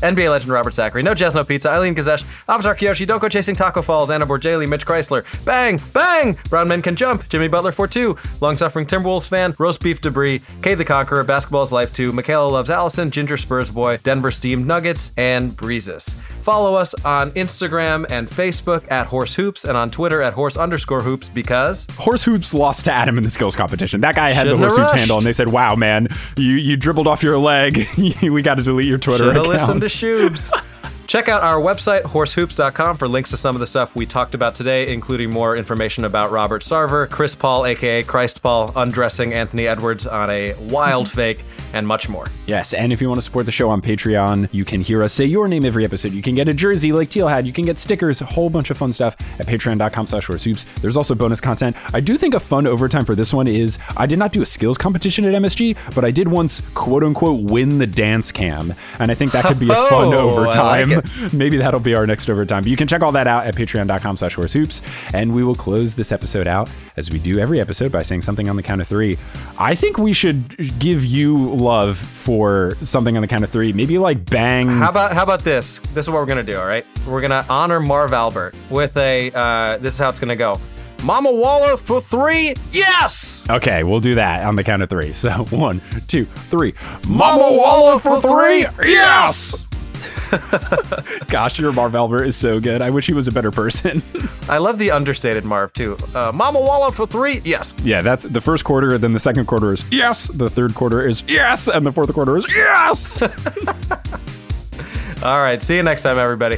NBA legend Robert Zachary, No Jazz No Pizza, Eileen Gazesh, Avatar Kiyoshi, Doko Chasing Taco Falls, Anna Borjali, Mitch Chrysler, Bang, Bang, Brown Men Can Jump, Jimmy Butler for two, Long Suffering Timberwolves fan, Roast Beef Debris, Kay the Conqueror, Basketball is Life 2, Michaela Loves Allison, Ginger Spurs Boy, Denver Steamed Nuggets, and Breezes. Follow us on Instagram and Facebook at Horse Hoops and on Twitter at Horse underscore Hoops because Horse Hoops lost to Adam in the skills competition. That guy had Shouldn't the Horse Hoops handle, and they said, wow, man, you, you dribbled off your leg. we got to delete your Twitter should have account. listened to Schubes. Check out our website, horsehoops.com, for links to some of the stuff we talked about today, including more information about Robert Sarver, Chris Paul, aka Christ Paul, undressing Anthony Edwards on a wild fake, and much more. Yes, and if you want to support the show on Patreon, you can hear us say your name every episode. You can get a jersey like Teal had. You can get stickers, a whole bunch of fun stuff at patreon.com slash horsehoops. There's also bonus content. I do think a fun overtime for this one is I did not do a skills competition at MSG, but I did once quote unquote win the dance cam. And I think that could be a fun Oh, overtime. maybe that'll be our next overtime. But you can check all that out at patreon.com slash horsehoops. And we will close this episode out as we do every episode by saying something on the count of three. I think we should give you love for something on the count of three. Maybe like bang. How about how about this? This is what we're gonna do. All right, we're gonna honor Marv Albert with a. Uh, this is how it's gonna go. Mamawala for three. Yes. Okay, we'll do that on the count of three. So one, two, three. Mamawala for three. Yes. Gosh, your Marv Albert is so good. I wish he was a better person. I love the understated Marv too. Uh, Mamawala for three. Yes. yeah, that's the first quarter. Then the second quarter is yes. The third quarter is yes. And the fourth quarter is yes. All right. See you next time, everybody.